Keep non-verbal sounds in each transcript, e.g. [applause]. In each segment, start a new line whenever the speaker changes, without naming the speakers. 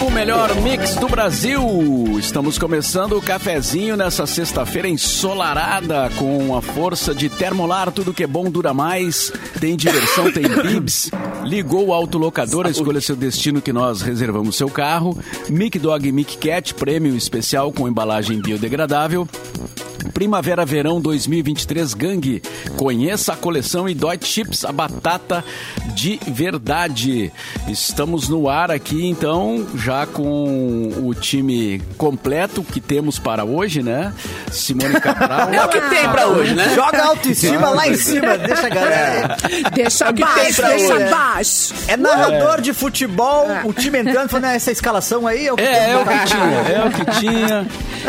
O melhor mix do Brasil. Estamos começando o cafezinho nessa sexta-feira ensolarada com a força de Termolar, tudo que é bom dura mais. Tem diversão, tem [coughs] bibs. Ligou o autolocador, escolha seu destino que nós reservamos seu carro. Mic Dog Mic Cat, prêmio especial com embalagem biodegradável. Primavera Verão 2023 Gangue. Conheça a coleção e Dot Chips, a batata de verdade. Estamos no ar aqui, então, já com o time completo que temos para hoje, né? Simone Cabral. [laughs]
É o que tem pra hoje, né?
Joga autoestima lá em cima, deixa a galera.
Deixa
que tem
baixo, deixa
hoje?
baixo.
É narrador de futebol, o time entrando falando, "Ah, essa escalação aí é o que
É, é o que tinha, é o que tinha.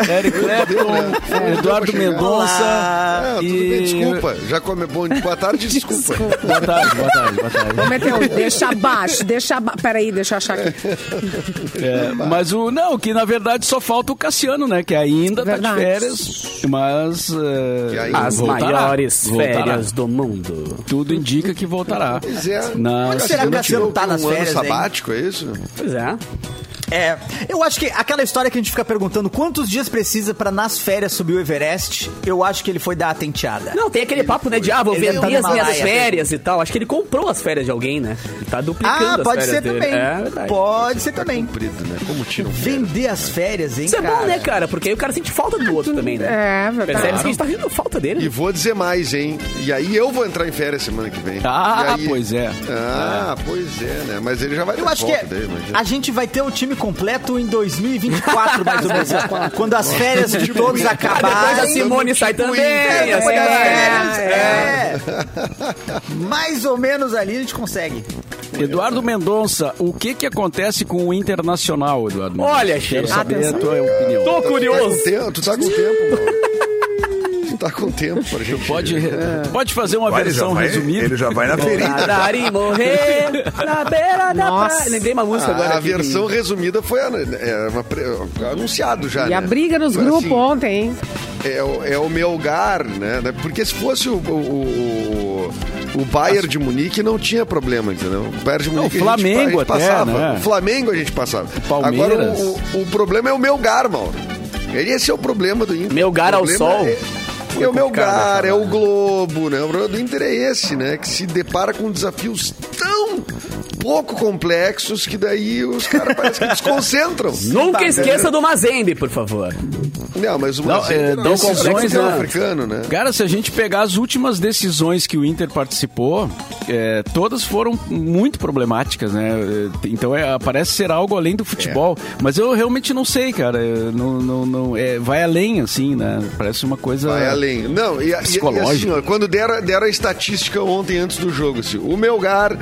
[laughs] Eric Clapton, Eduardo Mendonça
tudo
e...
bem, desculpa. Já come... Bom, boa tarde, desculpa.
Boa tarde, boa tarde, boa tarde.
Ô, Meteoro, deixa abaixo, deixa abaixo. Peraí, deixa eu achar aqui.
É, mas o não, que na verdade só falta o Cassiano, né? Que ainda tá
Verdade.
de férias, mas é,
aí?
As
voltará,
maiores
voltará.
férias do mundo.
Tudo indica que voltará.
Pois é.
Na
Mas será que o Cassiano tá nas
um
férias,
ano
hein?
sabático, é isso?
Pois é.
É, eu acho que aquela história que a gente fica perguntando quantos dias precisa pra nas férias subir o Everest, eu acho que ele foi dar a tenteada.
Não, tem aquele papo, né, de ah, vou
Ele
vender
tá
as minhas
Himalaia.
férias e tal. Acho que ele comprou as férias de alguém, né? Ele tá duplicando
Ah,
as
pode
férias
ser
dele.
também.
É.
Pode ser também.
Comprido, né? Como tiram
Vender as férias, hein,
Isso é
cara?
bom, né, cara? Porque aí o cara sente falta do outro também, né?
É, verdade.
Percebe que a gente tá vendo falta dele.
E vou dizer mais, hein? E aí eu vou entrar em férias semana que vem.
Ah,
E aí-
pois é.
Ah, pois é, né? Mas ele já vai
Eu
ter
acho que é-
daí,
a gente vai ter o time completo em 2024, mais ou menos. quando as férias de todos acabarem.
Depois a Simone sai também.
É,
assim,
depois das
é.
férias, é. Mais ou menos ali a gente consegue.
Eduardo Mendonça, o que que acontece com o Internacional, Eduardo? Mendonça?
Olha,
quero saber a tua opinião.
Tô
Tu tá
curioso.
com tempo, tu tá com tempo, mano. Tu tá com tempo pra gente.
Pode, [laughs] pode fazer uma
já
versão
vai-
resumida?
Ele já vai na
e morrer na beira da
Nossa.
praia. Lembrei uma música agora.
A, a
aqui.
versão resumida foi é, uma anunciado já,
E
né?
a briga nos
Foi
grupos
assim,
ontem, hein?
é, o- é o Melgar, né? Porque se fosse o, o, o, o Bayern de Munique, não tinha problema, entendeu? O Bayern de Munique a gente-
Flamengo
a gente,
até,
passava.
né?
O Flamengo a gente passava.
Palmeiras.
Agora, o, o, o problema é o Melgar, Mauro. Esse é o problema do Inter.
Melgar
O
ao sol?
É, é o Melgar, é o Globo, né? O problema do Inter é esse, né? Que se depara com desafios tão pouco complexos que daí os caras parecem que [laughs] desconcentram.
Nunca esqueça do Mazembe, por favor.
Não, mas o
Não,
Mazembe
é,
não, é um
decisões,
campeão
né?
africano, né?
Cara, se a gente pegar as últimas decisões que o Inter participou, é, todas foram muito problemáticas, né? É, Então é, parece ser algo além do futebol. Mas eu realmente não sei, cara. É, Não, não, não- é, vai além, assim, né? Parece uma coisa.
Vai além. Não, e, e- e assim,
Psicológico.
ó, quando deram, deram a estatística ontem antes do jogo, assim, o Melgar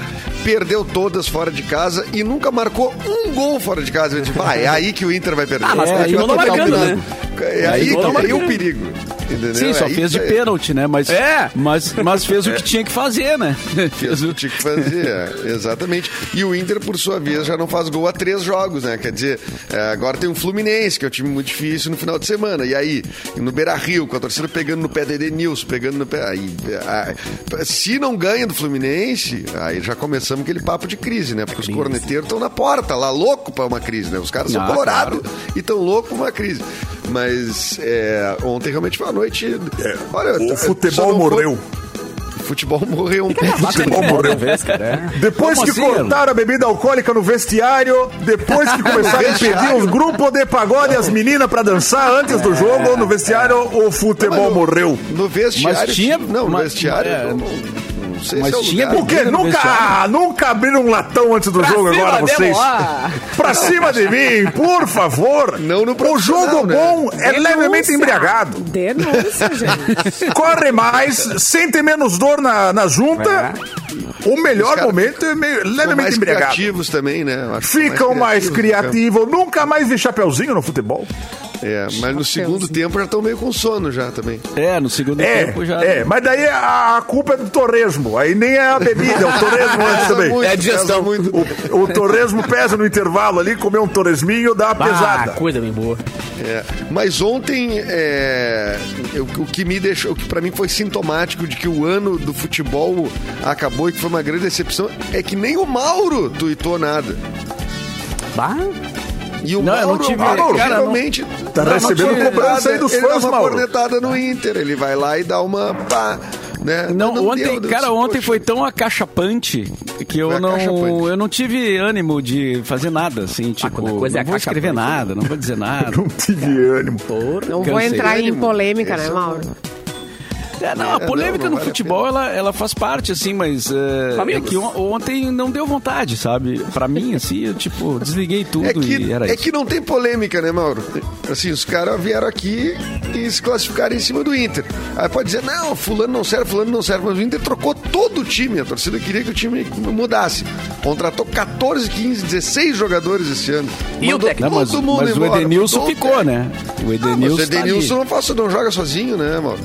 perdeu todas fora de casa e nunca marcou um gol fora de casa. Eu disse, ah, é aí que o Inter vai perder.
Ah, mas
É,
continuou
aí
não
tá
marcando,
perigo.
né?
É
Aí
aí tá aí o perigo. Entendeu?
Sim, só
Aí
fez de pênalti, né? Mas,
É.
mas, mas fez o [laughs] que tinha que fazer, né?
Fez o que tinha que fazer, é, exatamente. E o Inter, por sua vez, já não faz gol há três jogos, né? Quer dizer, é, agora tem o Fluminense, que é um time muito difícil no final de semana. E aí, no Beira Rio, com a torcida pegando no pé da Edenilson, pegando no pé. Aí, é, se não ganha do Fluminense, aí já começamos aquele papo de crise, né? Porque os corneteiros estão na porta, lá, louco pra uma crise, né? Os caras são
Ah,
colorados e estão loucos pra uma crise. Mas é, ontem realmente foi uma noite. olha,
O
só
futebol
não foi-
morreu.
O futebol morreu um pouco.
Futebol morreu.
Vez, cara. é.
Depois
Como
que
assim,
cortaram a bebida alcoólica no vestiário, depois que [laughs] começaram a impedir os grupos de pagode e as meninas pra dançar antes do jogo, no vestiário, o futebol morreu.
No vestiário.
Mas tinha-
Não, no
mas-
vestiário.
é,
não, não sei
mas
se é o
tinha
lugar.
Por quê?
Briga no
Nunca,
vestiário.
nunca abriram um latão antes do
Pra
jogo agora, vocês. Pra cima de mim, por favor.
Não no
O jogo
né?
bom é
Denúncia.
levemente embriagado.
Denúncia, [laughs] gente.
Corre mais, sente menos dor na, na junta. O melhor momento é meio, levemente
mais
embriagado.
criativos também, né?
Ficam mais
criativos,
criativos. Nunca mais vi chapeuzinho no futebol.
É, [laughs] mas no segundo tempo já estão meio com sono já também.
É, no segundo
É,
tempo já.
é, mas daí a, a culpa é do torresmo. Aí nem é a bebida, é o torresmo [laughs] antes também.
muito,
É a digestão.
muito.
O, o torresmo pesa no intervalo ali, comer um torresminho dá uma
Ah,
pesada.
coisa bem boa.
É, mas ontem é, eu- o que me deixou, o que pra mim foi sintomático de que o ano do futebol acabou e que foi uma grande decepção é que nem o Mauro tuitou nada.
Bah,
E o
Não, eu não
Mauro,
tive-
Mauro,
cara, não-
realmente
Tá
dá uma
recebendo
cornetada,
cobrança aí dos
ele dá
fãs,
uma
Mauro.
cornetada no Inter, ele vai lá e dá uma pá, né?
Não,
deu,
ontem,
deu,
cara, ontem
poxa.
foi tão acachapante que eu
Foi
não, eu não tive ânimo de fazer nada, assim, tipo,
quando a coisa é
não vou escrever
acachapante,
nada, não vou dizer [laughs] nada.
Não tive ânimo.
Não vou entrar em polêmica, né,
é
Mauro?
É, não, a
É,
polêmica
não, não
no futebol, ela, ela faz parte, assim, mas é, é que on- ontem não deu vontade, sabe? Pra mim, assim, eu, tipo, desliguei tudo
É
e
que,
era
é
isso.
que não tem polêmica, né, Mauro? Assim, os caras vieram aqui e se classificaram em cima do Inter. Aí pode dizer, não, fulano não serve, fulano não serve, mas o Inter trocou todo o time. A torcida queria que o time mudasse. Contratou 14, 15, 16 jogadores esse ano.
E o
Mandou
técnico?
Não, mas,
todo mundo
mas o
embora,
Edenilson
mudou o
ficou,
técnico.
né? O
Ah, mas o
Edenilson, tá
Edenilson não, faça, não joga sozinho, né, Mauro?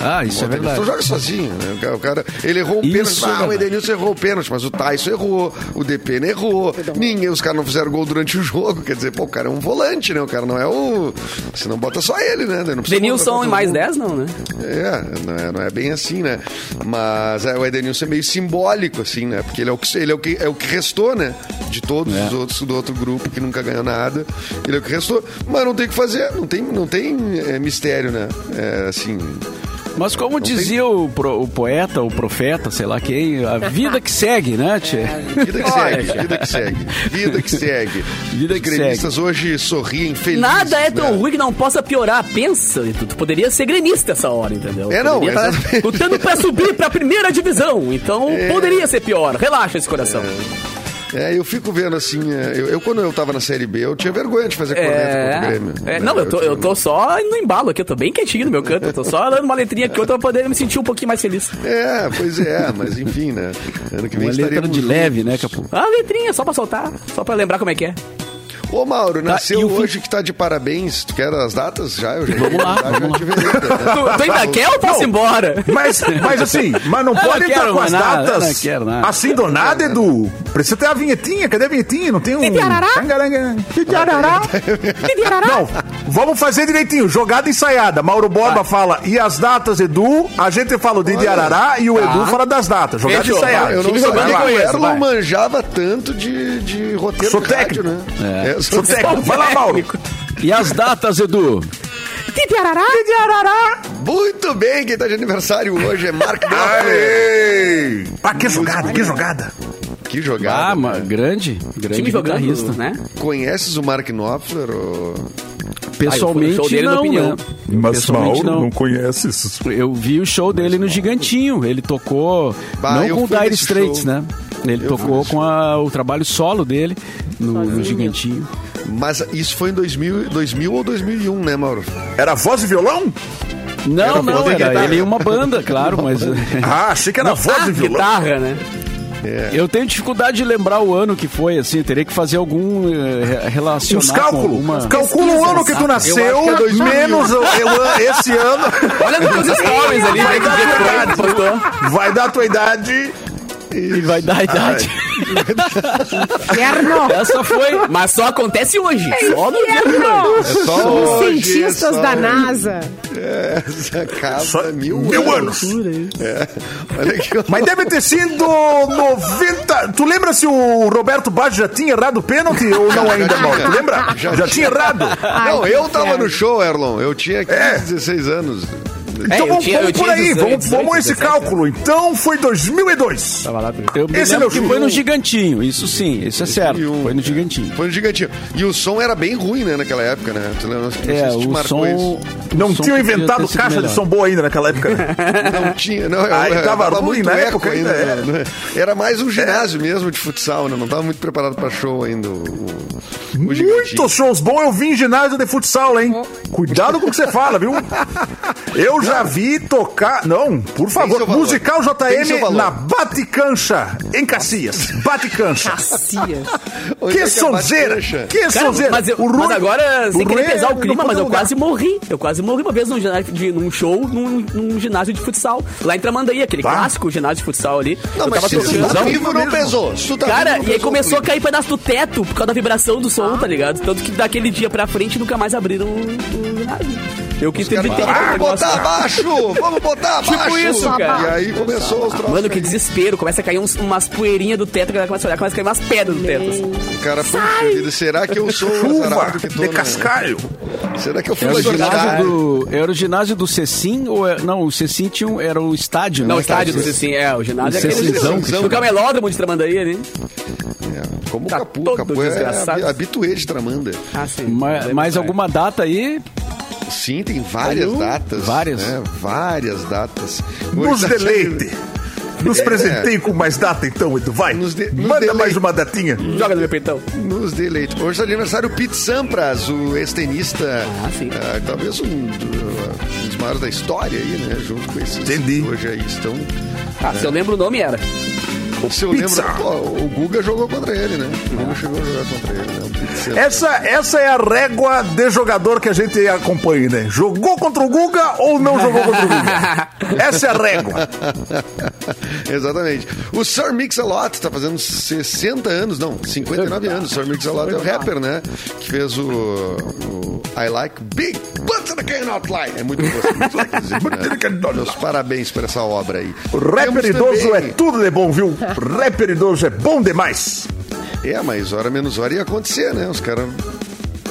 Ah, isso é
O Edenilson
verdade.
joga sozinho, né? O cara, o ele errou um
Isso
pênalti.
é
Ah, o. Edenilson errou o pênalti, mas o Tyson errou, o Depena errou. Ninguém, os caras não fizeram gol durante o jogo. Quer dizer, pô, o cara é um volante, né? O cara não é o. Você não bota só ele, né? Não precisa
Denilson e mais
todo mundo.
10, não, né?
É não, é, não é bem assim, né? Mas é, o Edenilson é meio simbólico, assim, né? Porque ele é o que, ele é o que, é o que restou, né? De todos
É.
os outros do outro grupo que nunca ganhou nada. Ele é o que restou. Mas não tem o que fazer, não tem, não tem é, mistério, né? É, assim.
Mas como dizia o, pro- o poeta, o profeta, sei lá quem, a vida que segue, né, Tchê?
Vida que segue, vida que segue, vida que segue.
Vida
Os
que
gremistas hoje sorriem felizes.
Nada é tão
né?
ruim que não possa piorar. Pensa, tu, tu poderia ser gremista essa hora, entendeu?
É, não,
tá lutando pra subir pra primeira divisão. Então poderia ser pior. Relaxa esse coração.
É, eu fico vendo assim, é, eu, eu, quando eu tava na Série B, eu tinha vergonha de fazer corneta contra o Grêmio.
É,
né?
não, eu tô,
tinha-
eu tô só no embalo aqui, eu tô bem quietinho no meu canto, eu tô só dando uma letrinha aqui outra pra poder me sentir um pouquinho mais feliz.
É, pois é, mas enfim, né? Ano que vem
Uma letra de
juntos.
leve, né, Capu?
Ah, letrinha, só pra soltar, só pra lembrar como é que é.
Ô, Mauro, nasceu
e o fim-
hoje que tá de parabéns. Tu quer as datas? Já, eu já.
Vamos lá,
já,
vamos
já
lá.
né?
Tu, tu ainda quer ou posso ir embora?
Mas, mas assim, mas não pode
não
entrar com as
nada,
datas
não quero nada.
assim do nada, Edu. Precisa ter a vinhetinha. Cadê a vinhetinha? Não tem um. [laughs] Não, vamos fazer direitinho. Jogada ensaiada. Mauro Borba fala, e as datas, Edu? A gente fala o de
Olha.
Arará e o Edu
Tá.
fala das datas. Jogada
Fechou.
ensaiada.
Eu não sabia
jogando
que o Erlon
vai.
manjava tanto de, de roteiro
Sou
de rádio,
técnico.
né? É,
Sou técnico. Vai lá, Mauro.
E as datas, Edu?
Titirarará?
Muito bem, quem tá de aniversário hoje é Mark Knopfler.
Ah, que jogada, que jogada.
Que jogada.
Ah, grande, grande
Time jogando,
guitarrista.
né?
Conheces o Mark Knopfler? Ou...
Pessoalmente,
Ah,
não, né?
Mas
Pessoalmente,
Mauro
não.
não conhece isso.
Eu vi o show dele no Gigantinho. Ele tocou,
Bah,
não com o Dire Straits,
show.
né? Ele
Eu
tocou com a- o trabalho solo dele no, no Gigantinho.
Mas isso foi em 2000, 2000 ou 2001, né, Mauro?
Era voz e violão?
Não, não,
poder
era
guitarra.
ele e uma banda, claro, mas [laughs]
Ah, achei que era voz
Ah,
e violão.
guitarra, né?
eu tenho dificuldade de lembrar o ano que foi, assim, teria que fazer algum eh, re- relacionar
Os cálculos.
alguma...
Calcula o ano que tu nasceu,
Eu acho que é 2000.
menos o- eu- esse ano.
Olha teus stories ali,
Vai
né,
dar tua
foi,
idade. Vai dar a tua idade.
E vai dar a idade.
Inferno!
Essa foi...
Mas só acontece hoje.
É
Só no dia.
Inferno!
só
Os
hoje,
cientistas
só
da
hoje.
NASA.
Essa casa,
Só
mil,
mil
anos. É. Olha aqui, ó.
Mas deve ter sido 90. Tu lembra se o Roberto Baggio já tinha errado o pênalti ou não ainda. Mauro? Tu lembra?
Já
Já, tinha errado?
Ai,
Não, eu tava no show, Erlon. Eu tinha 15,
É.
16 anos.
É,
Então
eu
vamos,
tinha-
vamos por aí,
18,
vamos, vamos esse
17,
cálculo. Então foi 2002.
Tava lá.
Eu me
Esse é meu
que foi no Gigantinho, isso sim, isso é certo.
2001.
Foi no Gigantinho.
Foi no Gigantinho. E o som era bem ruim, né, naquela época, né? Tu lembra? Não sei
É,
se
o
marcou
som...
isso.
Não
o som
tinham inventado caixa de
melhor.
som boa ainda naquela época. né? [laughs]
Não tinha, não.
Ah,
eu-
tava
tava
ruim na época ainda,
ainda.
é.
né? Era mais um ginásio mesmo de futsal, né? Não tava muito preparado pra show ainda. O, o.
Muitos shows bons eu vi em ginásio de futsal, hein? Cuidado com o que você fala, viu? [laughs] Eu já vi tocar. Não, por favor. Musical JM na Baticancha, em Cacias. Baticancha.
Cacia. [laughs]
Onde
Que
é que é
sonzeira! Que sonzeira!
mas, eu,
O
mas
Rui-
agora, sem
o
querer
Rui
pesar
é
o clima, mas eu
lugar.
quase morri. Eu quase morri uma vez num, ginásio de- num show, num, num ginásio de futsal. Lá em Tramandaí, aquele
Tá.
clássico ginásio de futsal ali.
Não,
eu
mas
tava
se tu tá vivo não pesou. Tá
Cara,
vivo, não
e aí começou a cair pedaço do teto por causa da vibração do som, tá ligado? Tanto que daquele dia pra frente nunca mais abriram o ginásio. Eu quis ter
botar abaixo! Vamos botar abaixo!
Tipo isso, cara.
E aí começou os troços.
Mano, que desespero. Começa a cair uns- umas poeirinhas do teto, começa a olhar, começa a cair umas pedras do teto. assim.
Cara, puxa vida, será que eu sou o
Chuva
azarado que tô,
de
né?
cascalho.
Será que eu fui
Era o, ginásio do, era o ginásio do Cecim ou é- não, o Cecim tinha um, era o estádio,
Não,
né?
o estádio do Cecim, é, o ginásio é
O
aquele
Cecinzão,
que
do
chama.
camelódromo de Tramandaí ali.
É, como
Tá
o Capu. Capu é habi- habituê de Tramanda.
Ah, sim.
Ma- mais alguma data aí?
Sim, tem várias
Aí,
datas.
várias.
né? Várias datas.
Nos
Hoje
deleite. Nos presenteie com mais data, então, Edu. Vai.
Nos de- nos
Manda
deleite.
mais uma datinha.
Joga no meu peitão.
Nos deleite. Hoje é aniversário Pete Sampras, o ex-tenista.
Ah, sim.
ah, talvez um, do- um dos maiores da história aí, né? Junto com esses
Entendi.
hoje aí estão.
Ah, se eu lembro o nome era.
Se eu
Pizza.
lembro, pô, o Guga jogou contra ele, né? O Guga chegou a jogar contra ele, né?
Essa, essa é a régua de jogador que a gente acompanha, né? Jogou contra o Guga ou não jogou contra o Guga? [laughs] Essa é a régua.
Exatamente. O Sir Mix-a-Lot tá fazendo 60 anos, não, 59 anos. O Sir Mix-a-Lot é o rapper, né? Que fez o, o I Like Big Butts and I Cannot Lie. É muito gostoso. muito legal, [laughs] né? Meus parabéns por essa obra aí.
O rapper idoso é tudo de bom, viu? [laughs] Rapper idoso é bom demais.
É, mas hora menos hora ia acontecer, né? Os caras...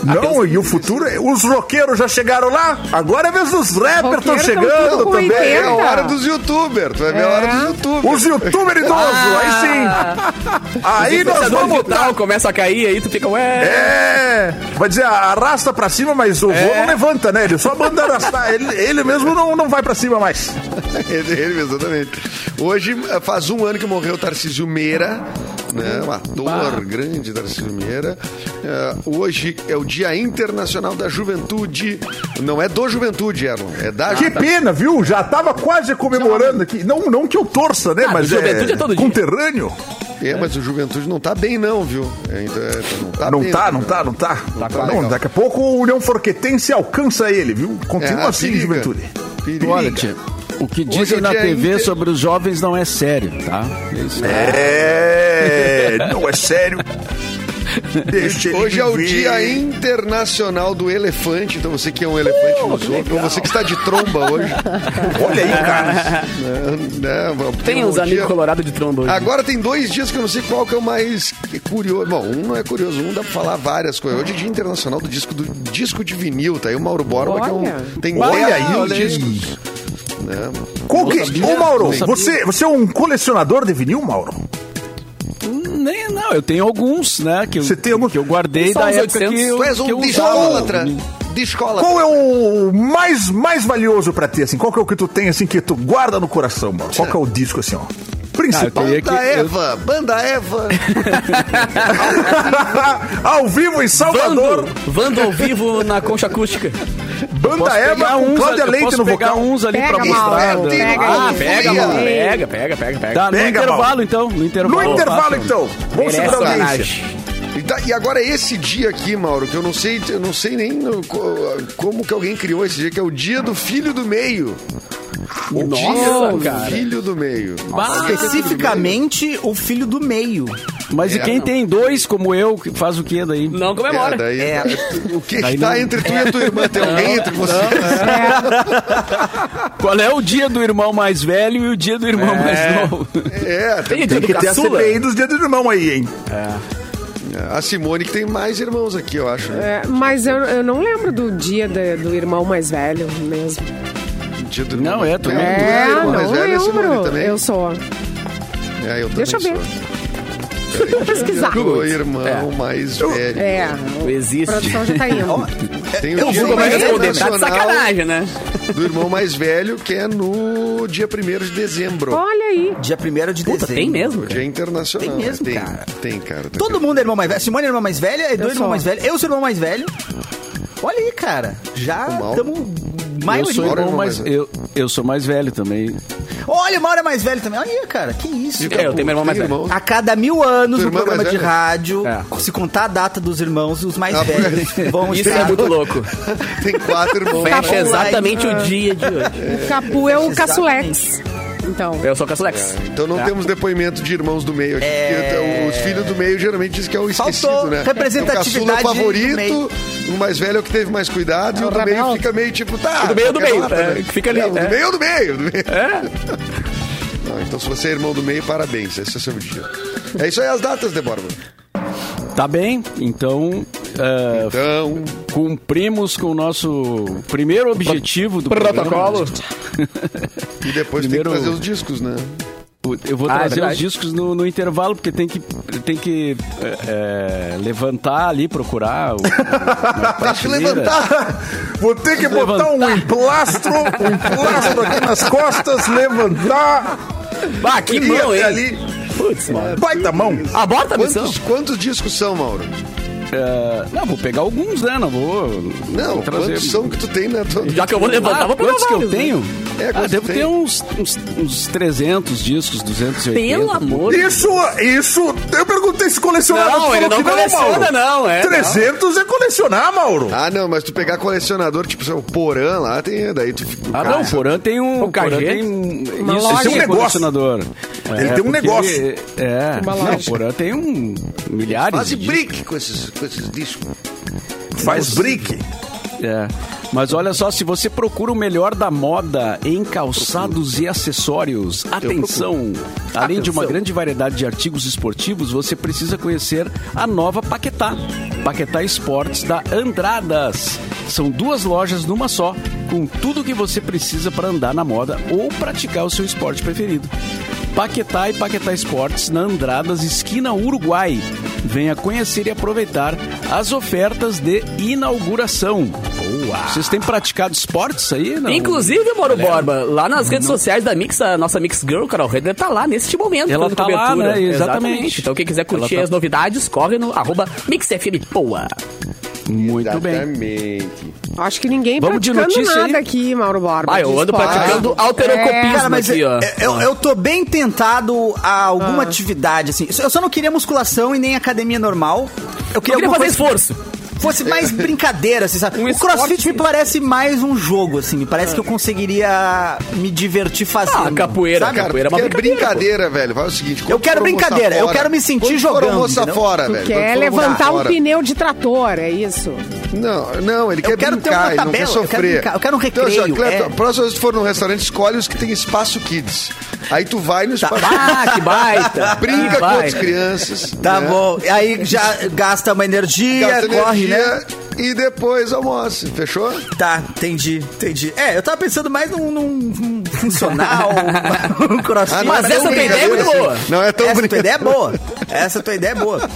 Não, e o futuro, é- os roqueiros já chegaram lá, agora é a vez dos rappers estão chegando também.
80.
É a hora dos youtubers. Tu vai ver a hora dos youtubers.
Os youtubers idosos, aí sim. Aí nós vamos
digital começa a cair, aí tu fica, ué.
É, vai dizer, arrasta pra cima, mas o voo não levanta, né? Ele só manda arrastar. [laughs] Ele, ele mesmo não, não vai pra cima mais.
Ele, ele, exatamente. Hoje faz um ano que morreu o Tarcísio Meira, né? Um ator grande, Tarcísio Meira. Eh, hoje é o Dia Internacional da Juventude. Não é do Juventude, Erlon. É da
Que pena, viu? Já tava quase comemorando aqui. Não, não que eu torça, né?
Ah,
mas
Juventude é todo dia.
conterrâneo.
É, mas o Juventude não tá bem, não, viu? É, então, é, não tá
não
bem,
tá,
né?
não tá, não tá. Não,
tá legal.
daqui a pouco o União Forquetense alcança ele, viu? Continua
É,
assim,
periga.
juventude.
Periga.
Olha, tia, o que dizem
é o
na TV
inter-
sobre os jovens não é sério, tá? É isso.
É, não é sério. Deixa ele
Hoje é o
viver.
Dia Internacional do Elefante, então você que é um elefante no zoo, ou você que está de tromba hoje.
Olha aí, cara.
Tem
um
uns amigos
dia-
colorados de tromba hoje.
Agora tem dois dias que eu não sei qual que é o mais curioso. Bom, um não é curioso, um dá pra falar várias coisas. Hoje é Dia Internacional do Disco, do disco de vinil, tá aí o Mauro Borba, que é
Olha.
um, tem
Olha
10
aí, olha
discos. Né?
Qual que...
sabia,
Ô, Mauro,
não
você, você é um colecionador de vinil, Mauro?
Eu tenho alguns, né? Que, eu-
Você tem alguns?
que eu guardei da época
800.
que eu,
Tu és
que
um
eu usava.
discólatra. Discólatra.
Qual é o mais, mais valioso pra ti, assim? Qual que é o que tu tem, assim, que tu guarda no coração, Mauro? Qual que é o disco, assim, ó? Principal.
Ah,
Banda
que- eu-
Eva, Banda Eva. [laughs]
Ao vivo em Salvador,
Vando, Vando ao vivo na concha acústica.
Banda Eva com
uns,
Cláudia Leite no
pegar
vocal.
uns ali
Pega,
pra mostrar.
pega.
Ah, pega. Pega, pega, pega, pega.
Tá, no intervalo então, no intervalo.
No intervalo,
faço.
então. Vamos segurar audiência.
homenagem.
E, tá- agora esse dia aqui, Mauro, que eu não sei, eu não sei nem como que alguém criou esse dia, que é o dia do filho do meio. O
Nossa,
dia do
cara.
filho do meio.
Bah,
Especificamente o filho do meio.
Mas e
É,
quem
não.
tem dois como eu, que faz o quê daí?
Não
É,
comemora.
daí,
É.
O que
Daí
está
não-
entre tu e a tua irmã? Tem alguém entre vocês?
Qual é o dia do irmão mais velho e o dia do irmão mais novo?
É, tem,
Tem
que ter a. CPI dos dias do irmão aí, hein?
a Simone que tem mais irmãos aqui, eu acho. Né?
É, mas eu, eu não lembro do dia do irmão mais velho mesmo.
Dia do
Não, é, tu
tu é,
É,
mais velho, é Simone também.
Eu sou.
É, eu
Deixa eu ver.
sou.
Vou pesquisar.
O irmão mais velho.
É, a
Não existe.
produção já tá indo. [laughs]
Tem o
Como vai responder? Tá de sacanagem, né?
do irmão mais velho, que é no dia 1 de dezembro.
Olha aí.
Dia 1 de
Puta,
dezembro.
tem mesmo?
Dia internacional.
Tem mesmo,
tem,
cara.
Tem, cara. Tem
Todo mundo é irmão mais velho. Simone é irmã mais velha, Edu é
Eu
irmão
sou.
mais velho, eu sou irmão mais velho. Olha aí, cara. Já
O
Estamos
Eu
maioria.
sou
é
mais
velho.
eu, Eu sou mais velho também.
Olha, o Mauro é mais velho também. Olha, cara, que isso.
É, eu tenho meu irmão mais velho.
A cada mil anos, no programa de rádio,
É.
se contar a data dos irmãos, os mais
Ah,
velhos [laughs] vão
Isso é
estar-
muito louco.
Tem quatro irmãos.
Fecha exatamente o dia de hoje.
O Capu é o
Exatamente.
Caçulex. Então,
Eu sou o Caçulex.
Então não
É.
temos depoimento de irmãos do meio aqui. porque Os filhos do meio geralmente dizem que é o esquecido,
Faltou
né?
representatividade
É o favorito, o mais velho é o que teve mais cuidado, e
É
o
o
do meio fica meio tipo, tá.
O do meio é o do
qualquer
meio,
nota,
é,
né?
fica ali,
É, o do
é.
meio é o do meio. do meio.
É. [laughs]
Não, então se você é irmão do meio, parabéns. Esse é o seu dia. É isso aí as datas, Débora.
Tá bem? Então, é,
Então,
cumprimos com o nosso primeiro objetivo do
Protocolo.
programa. [laughs]
e depois
Primeiro-
tem que trazer os discos, né?
Eu vou
Ah, é
trazer os
verdade.
discos no, no intervalo, porque tem que, tem que é, é, levantar ali, procurar. O, na
Tem que
prateleira.
levantar.
Vou ter que botar um emplastro, um emplastro aqui nas costas, levantar.
Bah, que mão, hein?
ali.
Putz, mano.
Baita mão.
Aborta a missão.
Quantos, quantos discos são, Mauro?
É, não, vou pegar alguns, né? Não vou.
Não,
vou trazer.
quantos são que tu tem na tua...
Já que eu vou levantar,
Ah,
vou pegar
quantos que eu
vários, né?
tenho?
É,
ah, devo ter uns, uns, uns 300 discos, 280.
Pelo amor de
Isso, isso. Eu perguntei se colecionava. tu
Não, ele não
que
coleciona,
Mauro.
não, é.
300 é colecionar, Mauro.
Ah, não, mas tu pegar colecionador, tipo, o Porã lá, tem, daí tu fica...
Ah, não, o Porã tem um.
O?
Porã tem um.
Uma
isso,
loja.
esse
Tem um
é
negócio.
colecionador.
Ele tem um negócio.
ele- é. Não, o Porã tem um. Milhares
Faz
de
brick com esses, com esses discos.
Faz brick.
É. Mas olha só, se você procura o melhor da moda em calçados e acessórios, atenção! Além de uma
Atenção.
grande variedade de artigos esportivos, você precisa conhecer a nova Paquetá. Paquetá Esportes da Andradas. São duas lojas numa só, com tudo que você precisa para andar na moda ou praticar o seu esporte preferido. Paquetá e Paquetá Esportes na Andradas, esquina Uruguai. Venha conhecer e aproveitar as ofertas de inauguração. Boa! Vocês têm praticado esportes aí? Não?
Inclusive, Mauro Borba, lá nas redes sociais da Mix, a nossa Mix Girl, Carol Redler, tá lá neste momento.
Ela tá lá,
cobertura.
né? Exatamente.
Então, quem quiser curtir
tá-
as novidades, corre no arroba MixFM
Muito bem.
Exatamente.
acho que ninguém
Vamos de
praticando
notícia
nada
aí?
aqui, Mauro Borba.
Ah, eu
de
ando praticando alterocopismo
Cara, mas
aqui, ó.
eu, eu, eu tô bem tentado a alguma atividade, assim. Eu só não queria musculação e nem academia normal. Eu
Eu
queria,
queria
alguma
fazer
coisa
esforço.
Fosse mais brincadeira, assim, sabe?
Um
o crossfit
esporte.
me parece mais um jogo, assim. Me parece que eu conseguiria me divertir fazendo.
Ah, capoeira,
sabe?
Cara,
Capoeira é uma
quer
brincadeira,
brincadeira, velho. Vai o seguinte.
Eu quero brincadeira, eu quero me sentir
quando
jogando, entendeu?
fora, velho.
quer levantar um pneu de trator, é isso?
Não, não, ele
Eu
quer
quero ter
brincar,
uma
ele não quer
tabela, eu quero
sofrer.
brincar, eu quero um
Então, assim,
recreio, é.
a próxima vez que tu for num restaurante, escolhe os que tem espaço kids. Aí tu vai no espaço
Ah, que baita. [laughs]
brinca
que
com outras
baita.
crianças.
Tá
né?
bom. Aí já gasta uma energia,
Gasta
corre, né?
energia e depois almoça. Fechou?
Tá, entendi, entendi. É, eu tava pensando mais num, num- funcional, [laughs] um crossfit.
Ah, é
Mas
tão
essa tua ideia é muito boa.
assim. Não é tão
Essa tua
brincadeira.
ideia é boa. Essa tua ideia é boa.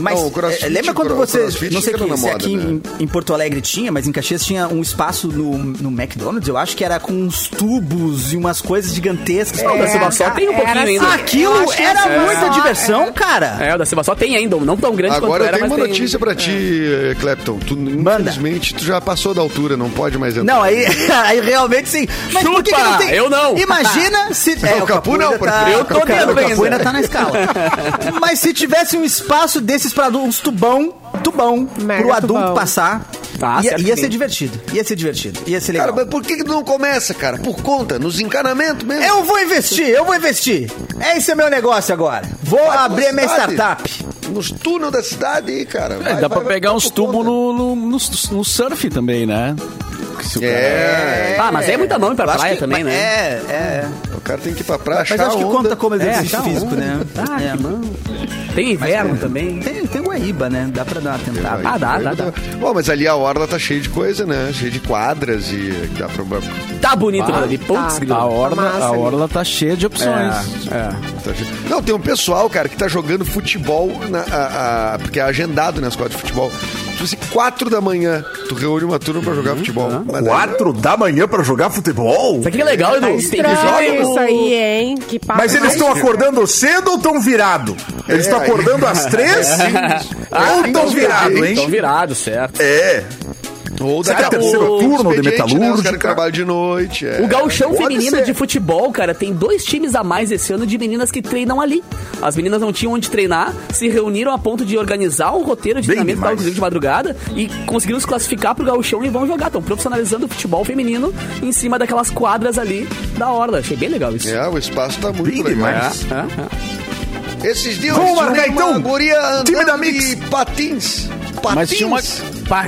Mas
Não, o crossfit-
é, lembra quando
o
você. Não sei que, se
moda,
aqui
né?
em, em Porto Alegre tinha, mas em Caxias tinha um espaço no, no McDonald's, eu acho que era com uns tubos e umas coisas gigantescas.
Não, da Silva só tem um pouquinho
era
ainda.
assim.
Aquilo
acho que
era
é.
muita
É.
diversão, cara.
É, o da Silva só tem ainda, não tão grande
Agora
quanto
eu
era,
tenho
mas
uma
tem.
notícia pra ti, eh, Clapton. Tu, infelizmente, tu já passou da altura, não pode mais entrar.
Não, aí, [laughs] aí realmente sim. Mas por que, que não
Chupa!
tem?
Eu não.
Imagina [laughs] se.
o Capu não,
ainda
porque
tá,
eu tô
o
dentro
o Capu
ainda.
ainda tá na escala. [laughs] Mas se tivesse um espaço desses pra uns tubão, tubão,
Mega
pro adulto
tubão.
passar,
Ah,
ia, ia ser divertido. Ia ser divertido. Ia ser legal.
Cara, mas por que, que tu não começa, cara? Por conta, nos encanamentos mesmo.
Eu vou investir, eu vou investir. Esse é meu negócio agora. Vou
Vai
abrir a minha
cidade.
startup.
Nos túneis da cidade aí, cara.
É,
Vai,
dá
vai,
pra pegar
vai
uns tubos no, no, no, no surf também, né? Cara-
É,
Ah, mas é muita mão ir pra praia
que-
também, né?
É, é.
O cara tem que ir pra praia,
Mas
achar
acho que
a onda.
conta como exercício
achar
físico,
onda.
né?
Ah,
É.
que. Tem inverno também.
Tem, tem Guaíba, né? Dá pra dar uma tentada.
Ah, dá, dá, dá.
Bom, mas ali a orla tá cheia de coisa, né? Cheia de quadras e dá pra...
Tá bonito ali. Putz,
Tá.
grilo.
A orla,
massa
a
ali.
orla tá cheia de opções.
É, é.
tá Não, tem um pessoal, cara, que tá jogando futebol, na, a- a- porque é agendado nas quadras de futebol. Tipo assim, quatro da manhã, tu reúne uma turma pra
Uhum.
jogar futebol. Mas daí-
Quatro da manhã pra jogar futebol?
Isso aqui é legal, Edu.
Tá
Tem que
estranho isso aí, hein? Que papo
Mas eles estão acordando cedo ou estão virados? Eles estão
É,
acordando às três? [laughs]
Ah,
ou estão virados, hein?
Estão virados, certo.
É.
Ou
Será que é
daqui a
terceiro
pouco,
turno de
Né?
Metalúrgica?
que trabalham de noite. é.
O gauchão
pode
feminino
ser.
de futebol, cara, tem dois times a mais esse ano de meninas que treinam ali. As meninas não tinham onde treinar, se reuniram a ponto de organizar um roteiro de
Bem
treinamento,
demais.
inclusive de madrugada, e conseguiram se classificar pro gauchão e vão jogar. Estão profissionalizando o futebol feminino em cima daquelas quadras ali da orla. Achei bem legal isso.
É, o espaço tá muito
Bem
legal.
demais.
É, é.
Esses dias
Vamos
eu
marcar,
uma
então.
guria andando
Time da
de
Mix.
patins. Patins.
Mas tinha uma,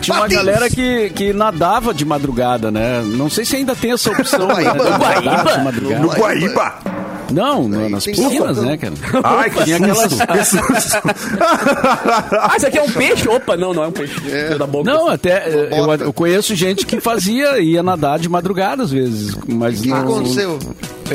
tinha uma
Patins.
galera que, que nadava de madrugada, né? Não sei se ainda tem essa opção. né, nadar
Guaíba?
de madrugada.
No Guaíba.
Não, no- nas piscinas, né, cara?
Ai, que
Tinha aquelas-. [laughs]
Ah, isso aqui é um peixe? Opa, não, não é um peixe. Filho Da boca.
Não, até eh, eu, eu conheço gente que fazia, ia nadar de madrugada às vezes, mas
O que
não...
aconteceu?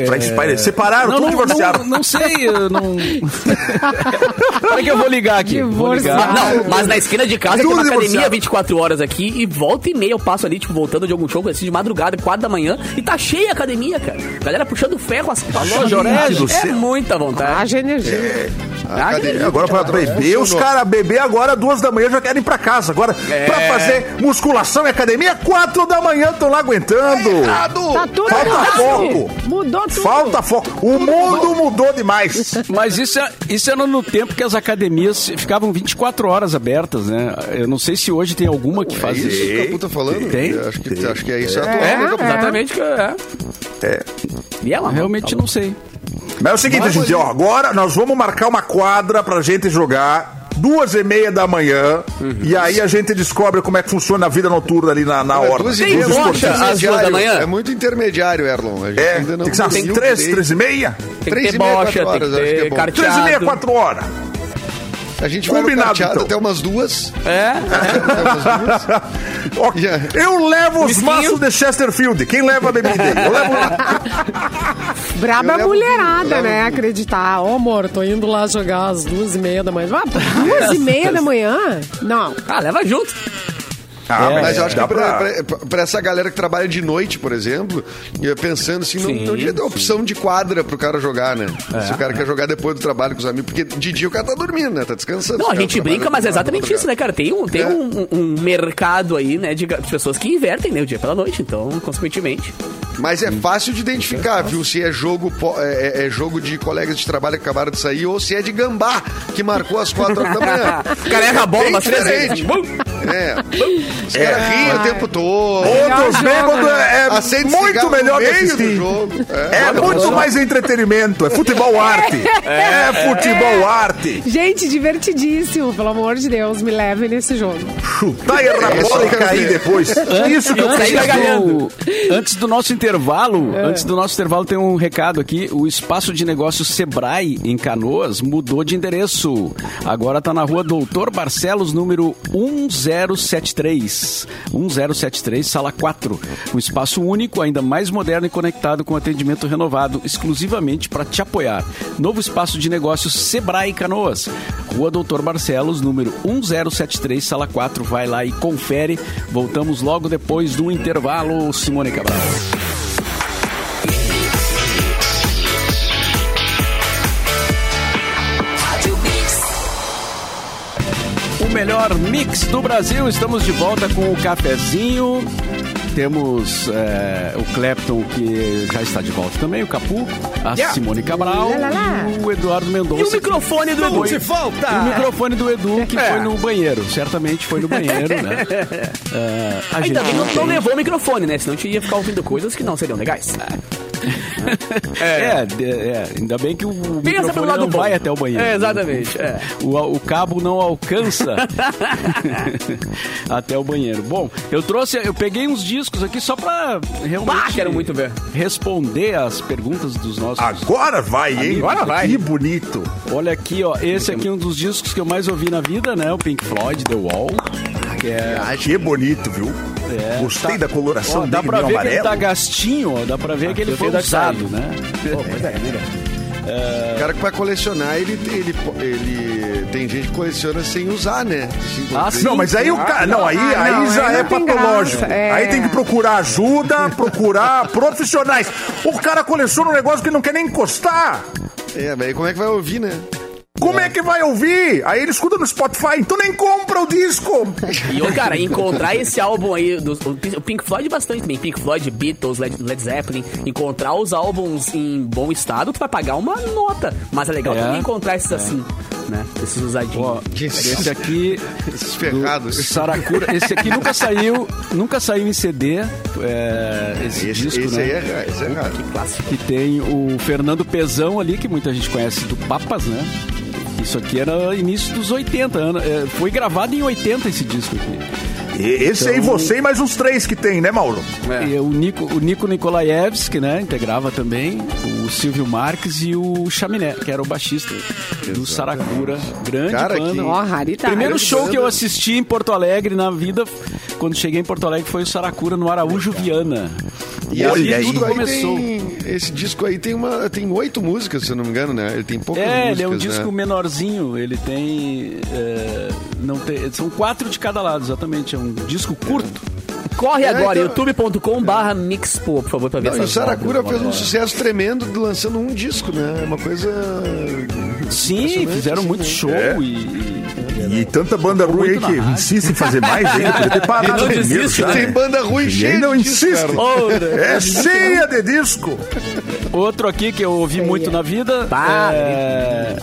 Pra espalhar. Separaram,
Não,
tudo
não,
divorciaram.
não, não sei, eu não... [laughs] Peraí que eu vou ligar aqui, vou ligar.
Não, mas na esquina de casa tem
Tudo
uma academia
divorciado.
24 horas aqui e volta e meia eu passo ali, tipo, voltando de algum show assim de madrugada, 4 da manhã, e tá cheia a academia, cara. Galera puxando ferro as
Alô, Jorge?
do
É muita vontade.
Haja energia.
Ah,
academia.
Agora pra beber, os caras beber agora, duas da manhã, já querem ir pra casa. Agora,
É.
pra fazer musculação e academia, quatro da manhã estão lá aguentando.
Errado!
Tá tudo
Falta
errado.
foco.
Mudou tudo.
Falta foco. O mundo mudou demais.
Mas isso, é- isso era no tempo que as academias ficavam 24 horas abertas, né? Eu não sei se hoje tem alguma que
É
faz
isso
isso.
que tá falando?
Tem?
Acho que, acho que é isso é atual.
É,
né,
exatamente que é.
É.
E ela?
Realmente não sei.
Mas é o seguinte, gente, ó, agora nós vamos marcar uma quadra pra gente jogar. Duas e meia da manhã, e aí a gente descobre como é que funciona a vida noturna ali na, na
É,
hora.
duas e meia,
às duas da manhã?
É muito intermediário, Erlon. A gente
É,
ainda não
tem que ser três, três e meia?
Tem
Três e meia, quatro horas, é.
Três e meia, quatro horas.
A gente vai
Combinado,
no carteado
então.
até umas duas.
É? [laughs]
Até umas duas. [laughs] Yeah.
Eu levo os maços de Chesterfield. Quem leva a bebida? aí? Eu levo [laughs]
Braba
Eu
a
levo
mulherada,
eu
né?
levo
Acreditar. Ô, amor, tô indo lá jogar às duas e meia da manhã. Ah, duas e meia da manhã? Não.
Ah, leva junto.
Ah,
É,
Mas eu acho que pra essa galera que trabalha de noite, por exemplo, eu pensando assim, não,
Sim,
não devia ter opção de quadra pro cara jogar, né? Se o cara quer jogar depois do trabalho com os amigos, porque de dia o cara tá dormindo, né? Tá descansando.
Não, a
caras
gente brinca, mas é exatamente isso, né, cara? Tem um, tem
É.
um, um mercado aí, né, de, de pessoas que invertem, né, o dia pela noite, então, consequentemente.
Mas é fácil de identificar, viu? Se é jogo, é, é- é jogo de colegas de trabalho que acabaram de sair ou se é de gambá, que marcou às quatro horas da manhã. [laughs]
O cara erra a bola umas três vezes.
diferente. É. Os caras riem o tempo todo.
Outros bêbados é, é muito melhor
do
assistir.
jogo.
É muito mais entretenimento. É futebol arte. É futebol arte.
Gente, divertidíssimo. Pelo amor de Deus, me levem nesse jogo.
Chutar e a bola e cair depois. Isso que eu
Saí
Antes do, antes do nosso intervalo, antes do nosso intervalo tem um recado aqui. O espaço de negócios Sebrae em Canoas mudou de endereço. Agora tá na rua Doutor Barcelos, número 1073. 1073, sala 4. Um espaço único, ainda mais moderno e conectado com atendimento renovado, exclusivamente para te apoiar. Novo espaço de negócios Sebrae Canoas. Rua Doutor Barcelos, número 1073, sala 4. Vai lá e confere. Voltamos logo depois do intervalo, Simone Cabral. Melhor mix do Brasil. Estamos de volta com o cafezinho. Temos é, o Clapton, que já está de volta também, o Capu, a Simone Cabral
Lá, lá, lá.
e o Eduardo Mendonça.
E o microfone do Edu?
Foi- E o microfone do Edu, que
É.
foi no banheiro. Certamente foi no banheiro, né? É, [laughs] a
Ainda bem que não levou o microfone, né? Senão a gente ia ficar ouvindo coisas que não seriam legais.
É, de- é, ainda bem que o
Pensa pelo
microfone
lado
não
bom.
vai até o banheiro.
É, exatamente. É.
O, o cabo não alcança [laughs] até o banheiro. Bom, eu trouxe, eu peguei uns discos aqui só pra realmente
Bah, quero muito ver.
responder as perguntas dos nossos.
Agora vai, hein?
Agora vai.
Que bonito.
Olha aqui, ó, esse aqui é um dos discos que eu mais ouvi na vida, né? O Pink Floyd, The Wall. Que é,
Que bonito, viu?
É,
Gostei
tá-
da coloração
ó, dá
dele,
pra
meio
ver que ele tá
amarelo.
gastinho, ó, dá pra ver que ele foi
vi da
usado,
side. [laughs]
né?
O cara que vai colecionar, ele, ele, ele tem gente que coleciona sem usar, né? Assim,
Ah, sim.
Não, mas aí o cara. Não, aí,
Ah,
aí
não,
já
aí
é patológico.
é.
Aí tem que procurar ajuda, procurar [laughs] profissionais. O cara coleciona um negócio que não quer nem encostar.
É, mas aí como é que vai ouvir, né?
Como é que vai ouvir? Aí ele escuta no Spotify, então nem compra o disco.
E, ô, cara, encontrar esse álbum aí, do, o Pink Floyd bastante também. Pink Floyd, Beatles, Led, Led Zeppelin. Encontrar os álbuns em bom estado, tu vai pagar uma nota. Mas é legal
É.
também encontrar esses assim, né? Esses usadinhos.
Ó, esse aqui,
Esses
do
ferrados.
Saracura, esse aqui nunca saiu, nunca saiu em CD, é, esse,
Esse,
disco,
esse
né?
aí é, esse é raro.
Que tem o Fernando Pezão ali, que muita gente conhece do Papas, né? Isso aqui era início dos 80 anos. é, foi gravado em 80 esse disco aqui.
E Esse aí você e mais uns três que tem, né, Mauro?
E o Nico, o Nico Nikolaevski, né? Integrava também. O Silvio Marques e o Chaminé, que era o baixista do Saracura. Grande
Cara,
banda.
que-
Ó, raridade.
Primeiro show que eu assisti em Porto Alegre na vida, quando cheguei em Porto Alegre, foi o Saracura no Araújo Viana.
E
Olha
aí, tudo aí
Começou.
tem, esse disco aí tem uma tem oito músicas, se eu não me engano, né? Ele tem poucas
É,
músicas,
ele é um
né?
disco menorzinho, ele tem, é, não tem. São quatro de cada lado, exatamente. É um disco curto.
Corre
É,
agora,
então-
youtube.com barra mixpo, por favor, pra ver
Não, e o Saracura fez um sucesso tremendo lançando um disco, né? É uma coisa.
Sim, fizeram
assim,
muito
né?
show
É.
e.
E tanta banda ruim aí que
rádio.
insiste em fazer mais ainda. Podia ter parado [laughs]
não
primeiro
desiste, né?
Tem banda ruim cheia de disco,
insiste. É cheia [laughs] de disco.
Outro aqui que eu ouvi muito na vida.
Bah,
é...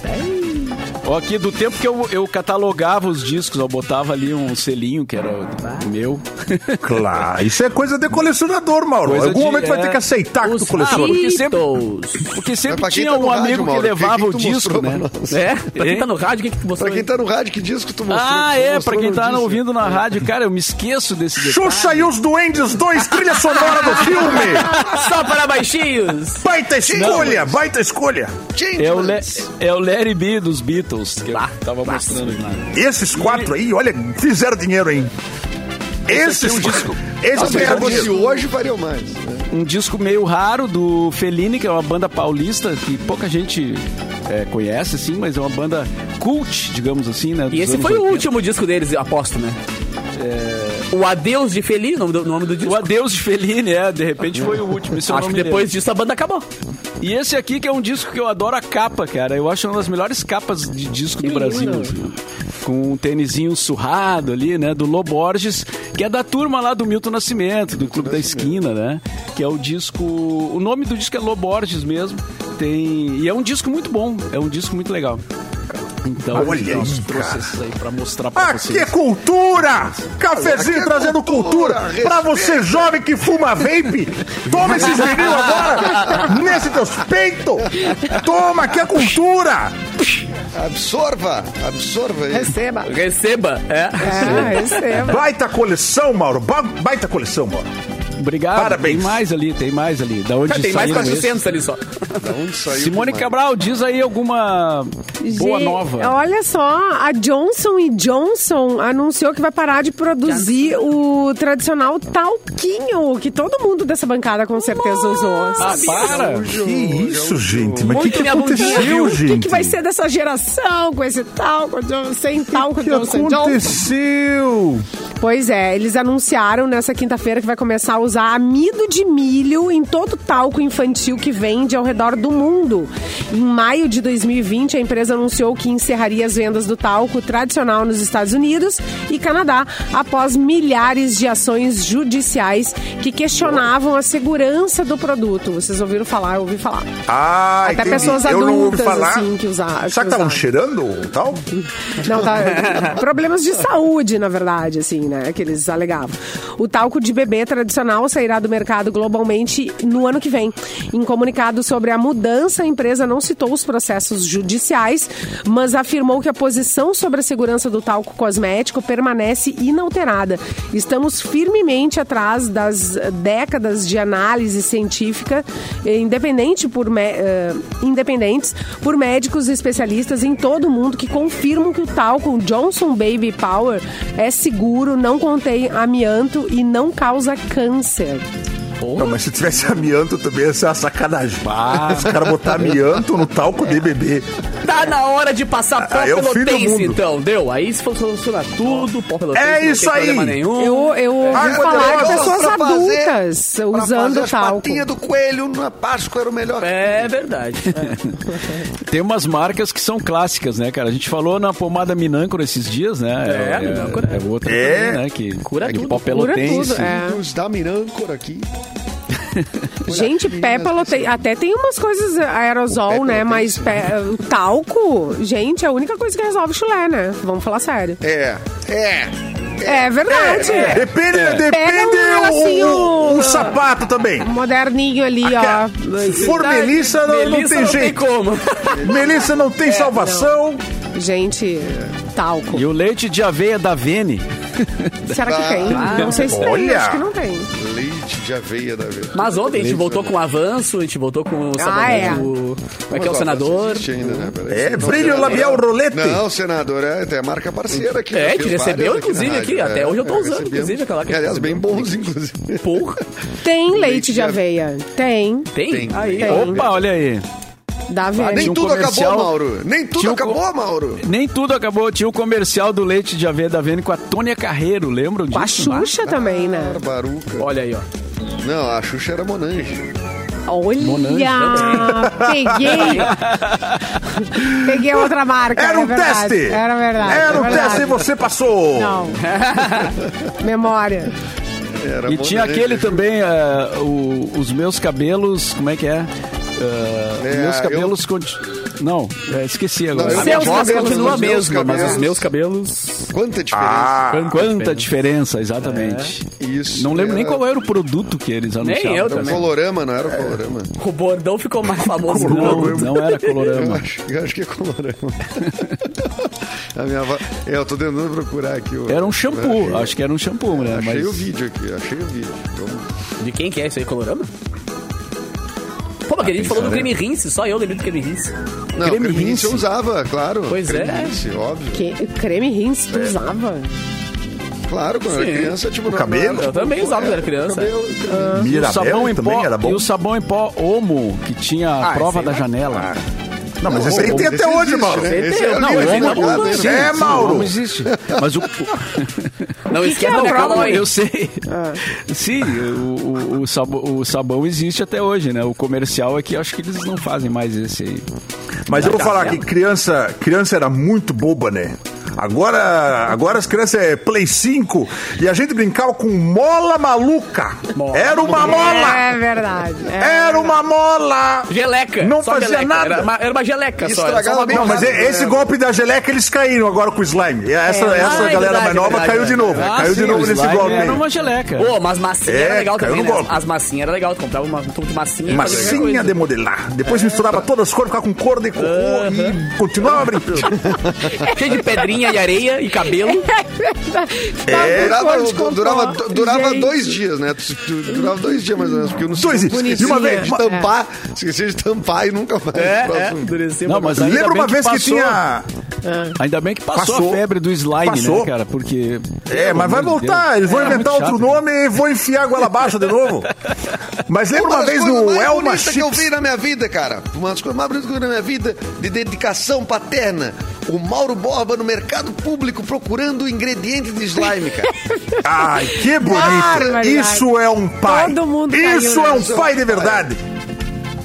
Ó, aqui do tempo que eu, eu catalogava os discos, eu botava ali um selinho que era o meu.
Claro, isso é coisa de colecionador, Mauro.
Coisa
Em algum
de-
momento vai
é.
ter que aceitar que tu
os
coleciona.
porque sempre-. Porque sempre tinha
tá no
um
rádio,
amigo que
Mauro,
levava
que-
o
que tu
disco,
mostrou
né?
É, pra quem tá no rádio, o que, que tu mostrou?
Pra quem tá no rádio, que disco tu mostrou?
Ah,
Tu
é,
mostrou
pra quem tá
disco.
ouvindo na rádio, cara, eu me esqueço desse detalhe.
Xuxa e os Duendes 2, trilha sonora do filme. [laughs]
Só para baixinhos.
Baita escolha, baita escolha.
É o, Le, é o Larry B dos Beatles, que eu tava mostrando aqui.
Esses quatro aí, olha, fizeram dinheiro, hein? Esses,
aqui é um disco.
esses
Ah, se
ganharam
fosse
dinheiro.
hoje, fariam mais. né?
Um disco meio raro do Fellini, que é uma banda paulista que pouca gente é, conhece, assim, mas é uma banda cult, digamos assim, né?
E esse foi o
80.
último disco deles, aposto, né? O Adeus de Feli, o nome do, nome do disco.
O Adeus de Fellini, é, de repente foi o último. Eu
Acho que depois
lembro.
disso a banda acabou.
E esse aqui que é um disco que eu adoro a capa, cara. Eu acho uma das melhores capas de disco do Brasil. assim. Com um tênisinho surrado ali, né? Do Loborges, que é da turma lá do Milton Nascimento, do Clube da Esquina, né? Que é o disco. O nome do disco é Loborges mesmo. Tem. E é um disco muito bom. É um disco muito legal. Então,
Olha aí,
trouxe esses aí pra mostrar pra
Aqui
vocês.
é cultura! Cafezinho
Aqui é
trazendo cultura.
cultura,
Pra você jovem que fuma vape, toma esses vinil agora nesse teus peitos. Toma, aqui é cultura.
Absorva, absorva aí.
Receba.
Receba, é.
É, receba.
Baita coleção, Mauro. Ba- Baita coleção, Mauro.
Obrigado.
Parabéns.
Tem mais ali, tem mais ali. Da onde
Tem mais
saíram esses?
400 ali só.
Da onde saiu?
Simone? Cabral, diz aí alguma boa
Gente,
nova.
Olha só, a Johnson Johnson anunciou que vai parar de produzir o tradicional talquinho, que todo mundo dessa bancada com certeza usou.
Ah, para!
Que isso, gente? Mas o que, que aconteceu,
O
gente?
que, que vai ser dessa geração com esse talco, sem talco
O que
Johnson? Pois é, eles anunciaram nessa quinta-feira que vai começar a usar amido de milho em todo o talco infantil que vende ao redor do mundo. Em maio de 2020, a empresa anunciou que encerraria as vendas do talco tradicional nos Estados Unidos e Canadá, após milhares de ações judiciais que questionavam a segurança do produto. Vocês ouviram falar? Eu ouvi falar.
Ah,
Até
entendi.
pessoas adultas, assim, que usaram-
Será
que
estavam
usaram.
cheirando o tal?
Não, tá. [laughs] Problemas de saúde, na verdade, assim, né? Que eles alegavam. O talco de bebê tradicional sairá do mercado globalmente no ano que vem. Em comunicado sobre a mudança, a empresa não citou os processos judiciais, mas afirmou que a posição sobre a segurança do talco cosmético permanece inalterada. Estamos firmemente atrás das décadas de análise científica independente por eh, independentes por médicos e especialistas em todo o mundo que confirmam que o talco Johnson Baby Power é seguro, não contém amianto e não causa câncer.
Não, mas se tivesse amianto também ia ser uma sacanagem. Os caras botar amianto no talco de bebê.
Tá na hora de passar pó
Ah, é fim do
pelotense,
mundo.
então. Deu. Aí se for solucionar tudo, pó pelotense.
É
não
isso aí.
Nenhum.
Eu, eu ouvi
Água
falar de pessoas
pra fazer-
adultas
Pra
usando
fazer as
talco.
patinhas do coelho na Páscoa era o melhor.
É verdade. [laughs]
Tem umas marcas que são clássicas, né, cara? A gente falou na pomada Minâncora esses dias, né?
É, Minâncora.
É outra
É.
também, né? Que
Cura
é de
tudo.
pó pelotense.
tudo, é.
Os da Mirâncora aqui. [laughs]
Gente, pé pelotense. Até tem umas coisas aerosol,
O pé
né? Mas pé- o talco, gente, é a única coisa que resolve chulé, né? Vamos falar sério.
É, é.
É verdade.
Depende,
Pega
depende
um
o, o,
negocinho-
o sapato também.
Moderninho ali, ó.
Se for Melissa, não, não
Melissa
tem jeito.
como. [laughs]
Melissa não tem salvação.
Gente, talco.
E o leite de aveia da Vene.
Será que tem?
Ah,
não sei se tem, acho que não tem.
Leite de aveia da vez.
Mas ontem a gente voltou com o avanço, a gente voltou com o sabonete
é.
do... Como é que é o senador?
Existe ainda, né?
É, brilho labial rolete.
Não, senador, é, é marca parceira aqui.
É,
já
que recebeu, inclusive, aqui. Até hoje eu tô usando, inclusive, aquela que
Aliás,
recebeu.
bem bons, inclusive.
Porra.
Tem leite de aveia. Tem.
Tem?
Tem.
Aí.
Opa, olha aí.
Da
Ah, nem
Tinha um
tudo
comercial-
acabou, Mauro. Nem tudo
Tinha um
acabou, Mauro.
Nem tudo acabou. Tinha o comercial do leite de aveia da Vene com a Tônia Carreiro, lembram
Com a
disso?
Xuxa também, né?
Barbaruca.
Olha aí, ó.
Não, a Xuxa era Monange.
Olha!
Monange
Peguei! Peguei outra marca.
Era um
é verdade.
teste.
Era verdade.
Era
é
um
verdade.
teste e você passou.
Não. [laughs] Memória.
Era
E tinha
Monange.
aquele também, eh, o- os meus cabelos, como é que é? Eh,
É,
os meus
eu-
cabelos. conti- Não, eh, esqueci agora.
Não, eu-
A minha
Seus
voz
cabelos,
continua mesma, mas os meus cabelos...
Quanta diferença.
Ah,
Quanta diferença, exatamente.
Isso.
Não lembro nem
era-
qual era o produto que eles anunciavam.
eu
Era o
também.
colorama, não era o colorama.
O bordão ficou mais [laughs] famoso.
Não, não era
Eu
colorama.
acho, eu acho que é colorama. [laughs] a minha avó... É, eu tô tentando procurar aqui. o-
Era um shampoo,
Achei,
acho que era um shampoo, né?
achei
Mas
o vídeo aqui, achei o vídeo. Vamos-
De quem que é isso aí, Colorama? Pô, mas a gente falou do creme rinse, só eu lembro do creme rinse.
Não,
Creme
creme rinse eu
rinse.
usava, claro.
Pois
creme
é.
Rinse, óbvio.
Que, creme rins tu usava?
Claro, quando era
Sim.
criança, tipo... não-
cabelo?
era,
Eu também usava quando era
é,
criança.
cabelo,
E o sabão em
também
pó,
era bom.
E o sabão em pó Omo, que tinha a
Ah,
prova da
aí
janela.
Não, mas esse aí tem até hoje, Mauro.
né? Esse
Tem,
é
não,
o?
É, Mauro.
O Omo existe. Mas o... [laughs]
Não esquece
é
do
a prova?
Calói.
Eu sei. Sim, o, o, o sabão, o sabão existe até hoje, né? O comercial é que acho que eles não fazem mais esse aí.
Mas eu vou falar que criança, criança era muito boba, né? Agora, agora as crianças é Play 5 e a gente brincava com mola maluca. Era uma mola!
É verdade. é
Era uma mola!
Geleca.
Não
só
fazia
geleca.
nada.
Era uma, era uma geleca só. Era só uma
bem
Não, mas esse golpe da geleca eles caíram agora com o slime. E Essa,
É.
essa
Ah, é
galera
verdade,
mais nova
verdade,
caiu de novo.
Ah,
caiu
sim,
de novo nesse golpe.
Era uma geleca.
Pô, mas massinha
É,
era legal também, né?
golpe.
As massinhas era legal. Tu comprava uma, um tubo de massinha
Massinha de modelar. Depois misturava [laughs] todas as cores, ficava com cor de cocô e continuava brincando. [laughs]
Cheio de pedrinha e areia e cabelo. [laughs]
É.
Durava,
de
durava, durava dois dias, né? Durava dois dias mais ou menos, porque eu não
Dois dias. E uma vez-
de tampar, esqueci de tampar e nunca mais.
É, é.
Não, mas
Lembra uma vez que
passou.
tinha.
Ainda bem que passou,
Passou.
a febre do slime,
Passou.
né, cara? Porque.
É, mas vai
de
voltar.
Deus.
Eles vão
É,
inventar
muito
outro
chato.
nome e vão enfiar a goela abaixo de novo. Mas lembra
Uma
uma
das
vez
coisas
no
mais
Elma
bonitas que eu
Chips?
vi na minha vida, cara. Uma das coisas mais bonitas que eu vi na minha vida de dedicação paterna. O Mauro Borba no mercado público procurando ingredientes de slime, cara. [laughs]
Ai, que bonito. Isso é um pai.
Todo mundo caiu
Isso é um pai de verdade.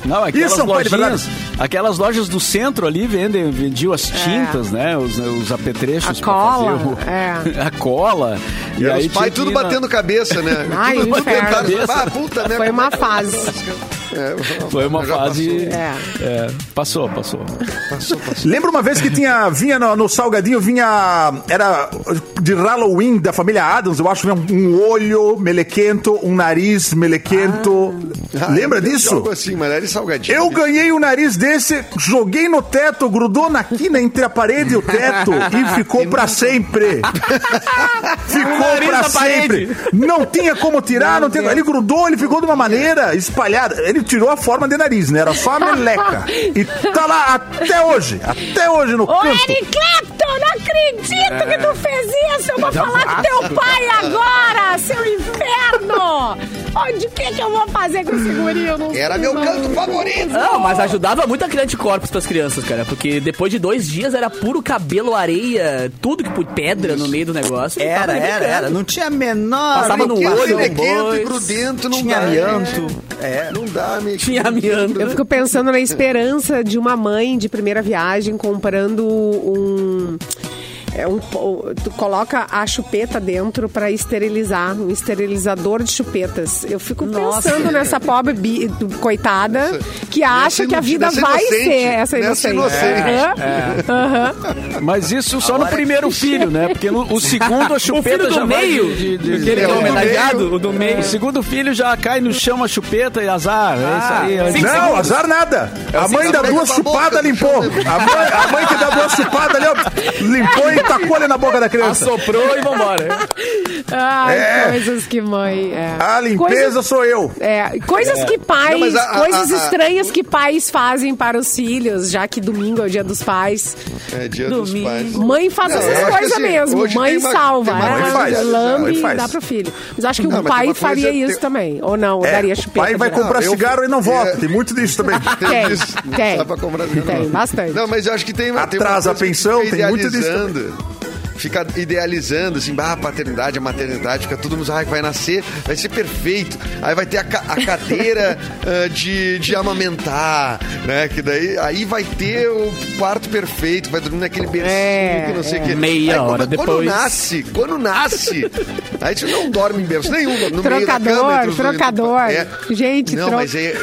Não, aquelas
Isso é um pai de
lojinhas, aquelas lojas do centro ali vendem, vendiam as tintas, né? Os, os apetrechos.
A cola,
fazer o-
é. [laughs]
A cola.
E,
aí
os pais tudo
na-
batendo cabeça, né?
Ai,
tudo,
o
tudo
inferno.
tentaram. Ah, puta, né?
Foi uma fase. [laughs]
É, [laughs]
Foi uma fase.
passou.
É.
é, passou, passou.
Passou, passou.
Lembra uma vez que tinha, vinha no, no salgadinho, vinha, era de Halloween da família Adams, eu acho, vinha um olho melequento, um nariz melequento.
Ah,
Lembra
eu lembro de
disso?
Algo assim, mas era de salgadinho.
Eu ganhei um nariz desse, joguei no teto, grudou na quina entre a parede e o teto [laughs] e ficou pra sempre. [laughs] ficou pra sempre.
parede.
Não tinha como tirar, não tinha, ele grudou, ele ficou de uma maneira espalhada. Ele tirou a forma de nariz, né? Era só a meleca. E tá lá até hoje, até hoje no
Ô,
canto.
Eric Clapton, não acredito que tu fez isso! Eu vou falar com teu pai agora, seu inferno! Onde o que, que eu vou fazer com esse guri? Eu não
Era
sei,
meu
não.
canto favorito.
Não, mas ajudava muito a criar anticorpos pras crianças, cara. Porque depois de dois dias era puro cabelo, areia, tudo que pedra no meio do negócio.
Era, era, era. Não tinha a menor.
Passava no olho, bois.
e grudento, não
Tinha
dá.
amianto.
gente.
É.
Não dá, amigo.
Tinha amianto.
Eu fico pensando na esperança de uma mãe de primeira viagem comprando um. É um, tu coloca a chupeta dentro pra esterilizar, um esterilizador de chupetas. Eu fico
Nossa.
pensando nessa pobre bi- coitada que acha que a vida vai
inocente.
ser essa inocente.
inocente.
Aham, aham.
Mas isso só no
é
primeiro filho, né? Porque no o segundo a [laughs] chupeta já vai
meio,
de-
é
o do
homenageado, o do meio.
O segundo filho já cai no chão a chupeta e azar. é isso aí.
Ah, sim,
Não, azar nada. A mãe dá duas chupadas, limpou. A mãe, a mãe que dá duas chupadas ali, ó, limpou e tacou ali na boca da criança.
Assoprou e vambora.
Ai,
É.
coisas que mãe. É.
A limpeza
Coisas-
sou eu.
É, coisas que pais,
Não, a- a-
coisas
a- a-
estranhas que pais fazem para os filhos, já que domingo é o dia dos pais.
É dia dos
Domingo.
pais.
Mãe faz
Não,
essas coisas
assim,
mesmo. Mãe
uma-
salva,
uma
é,
coisa faz,
lambe
mãe
e dá pro filho. Mas acho que
Não, tem
pai faria isso
tem-
também. Ou não,
É,
daria chupeta.
pai vai comprar cigarro e não [laughs] volta.
é.
Tem muito disso também. [laughs]
Tem,
Isso,
tem.
Dá pra comprar
Tem, bastante.
Não, mas eu acho que tem, tem uma
Atrasa
coisa
a pensão, tem muito disso.
Fica idealizando, assim, bah, a paternidade, a maternidade, fica todo mundo, ah, vai nascer, vai ser perfeito. Aí vai ter a, ca- a cadeira [laughs] ah, de, de amamentar, né? Que daí aí vai ter o quarto perfeito, vai dormir naquele bercinho
É,
que não sei o que.
Meia
Aí,
hora
quando,
depois.
Quando nasce, quando nasce, aí a gente não dorme em berço nenhum, no meio da
Trocador,
cama.
trocador. Gente,
não,
tro-
mas é,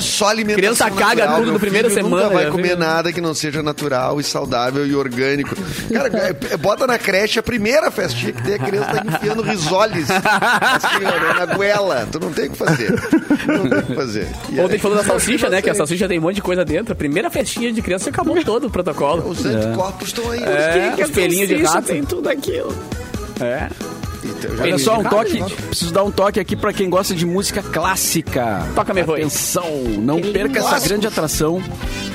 só alimentação
Criança caga
natural,
tudo no
meu
primeira semana,
Nunca vai
já
comer nada que não seja natural e saudável e orgânico. Cara, é- bota na creche a primeira festinha que tem a criança tá enfiando risoles assim, ó, na goela. Tu não tem o que fazer. Não tem o que fazer. E
Ontem
aí,
falou da salsicha, né? Que a salsicha tem um monte de coisa dentro. A primeira festinha de criança acabou todo o protocolo.
Os anticorpos estão aí.
É, os pelinhos de rato.
Tem tudo aquilo.
É.
Olha só, um toque.
rato,
Preciso dar um toque aqui pra quem gosta de música clássica.
Toca, meu boi.
Atenção, não perca essa grande atração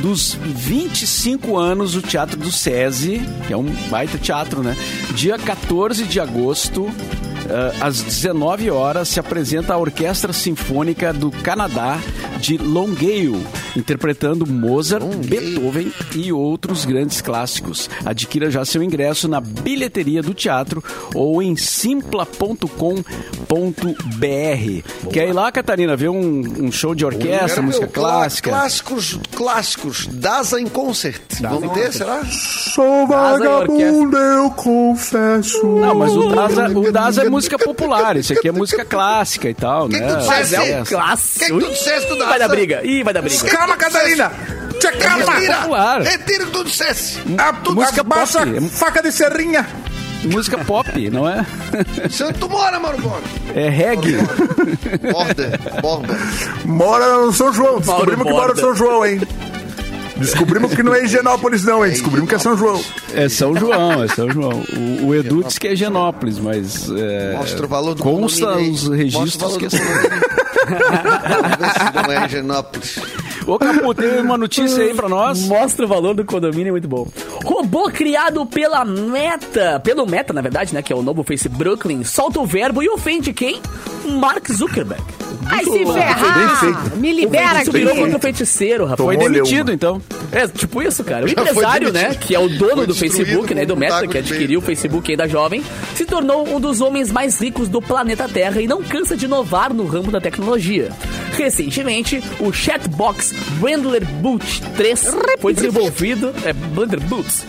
dos 25 anos do Teatro do SESI, que é um baita teatro, né? Dia 14 de agosto. Eh, às 19 horas se apresenta a Orquestra Sinfônica do Canadá de Longueuil, interpretando Mozart, Beethoven e outros grandes clássicos. Adquira já seu ingresso na bilheteria do teatro ou em simpla.com.br. Quer ir lá, Catarina, ver um, um show de orquestra, música
clá-
clássica?
Clássicos, clássicos. Daza em concert. Vamos ter, será?
Sou
Daza
vagabundo, eu confesso.
Não, mas o Daza, o Daza é música popular, isso aqui é música clássica e tal, né?
que tu
Mas é um clássico.
Que que tu disseste do
Ih, vai dar briga. Ih, vai dar briga.
Calma, Catarina. Tchê, calma.
Retira!
popular.
Retira o que tu dissesse!
A,
música
baixa
pop.
faca de serrinha.
Música pop, não é?
Santo Mora, Mauro Borba!
É reggae.
Borda, borda.
Mora no São João. Descobrimos que mora no São João, hein? Descobrimos que não é Higienópolis, não, hein? Descobrimos que é São João.
É São João, é São João. O, o Edu disse que é Genópolis, mas é,
Mostra o valor do
consta os registros
valor
que
do condomínio. [laughs] Vamos ver se não é Higienópolis.
Ô, Capu, tem uma notícia aí pra nós?
Mostra o valor do condomínio, é muito bom. Robô criado pela Meta, pelo Meta, na verdade, né? Que é o novo Face Brooklyn, solta o verbo e ofende quem? Mark Zuckerberg.
Ai, se ferrar! Me libera
Isso virou
aqui.
contra o feiticeiro, rapaz.
Foi demitido, então.
É, tipo isso, cara. O
Já
empresário, né, que é o dono
Foi
do Facebook, né, do Meta, que adquiriu o Facebook ainda jovem, se tornou um dos homens mais ricos do planeta Terra e não cansa de inovar no ramo da tecnologia. Recentemente, o chatbox Brandler Boot 3 foi desenvolvido... É, Blender Boots.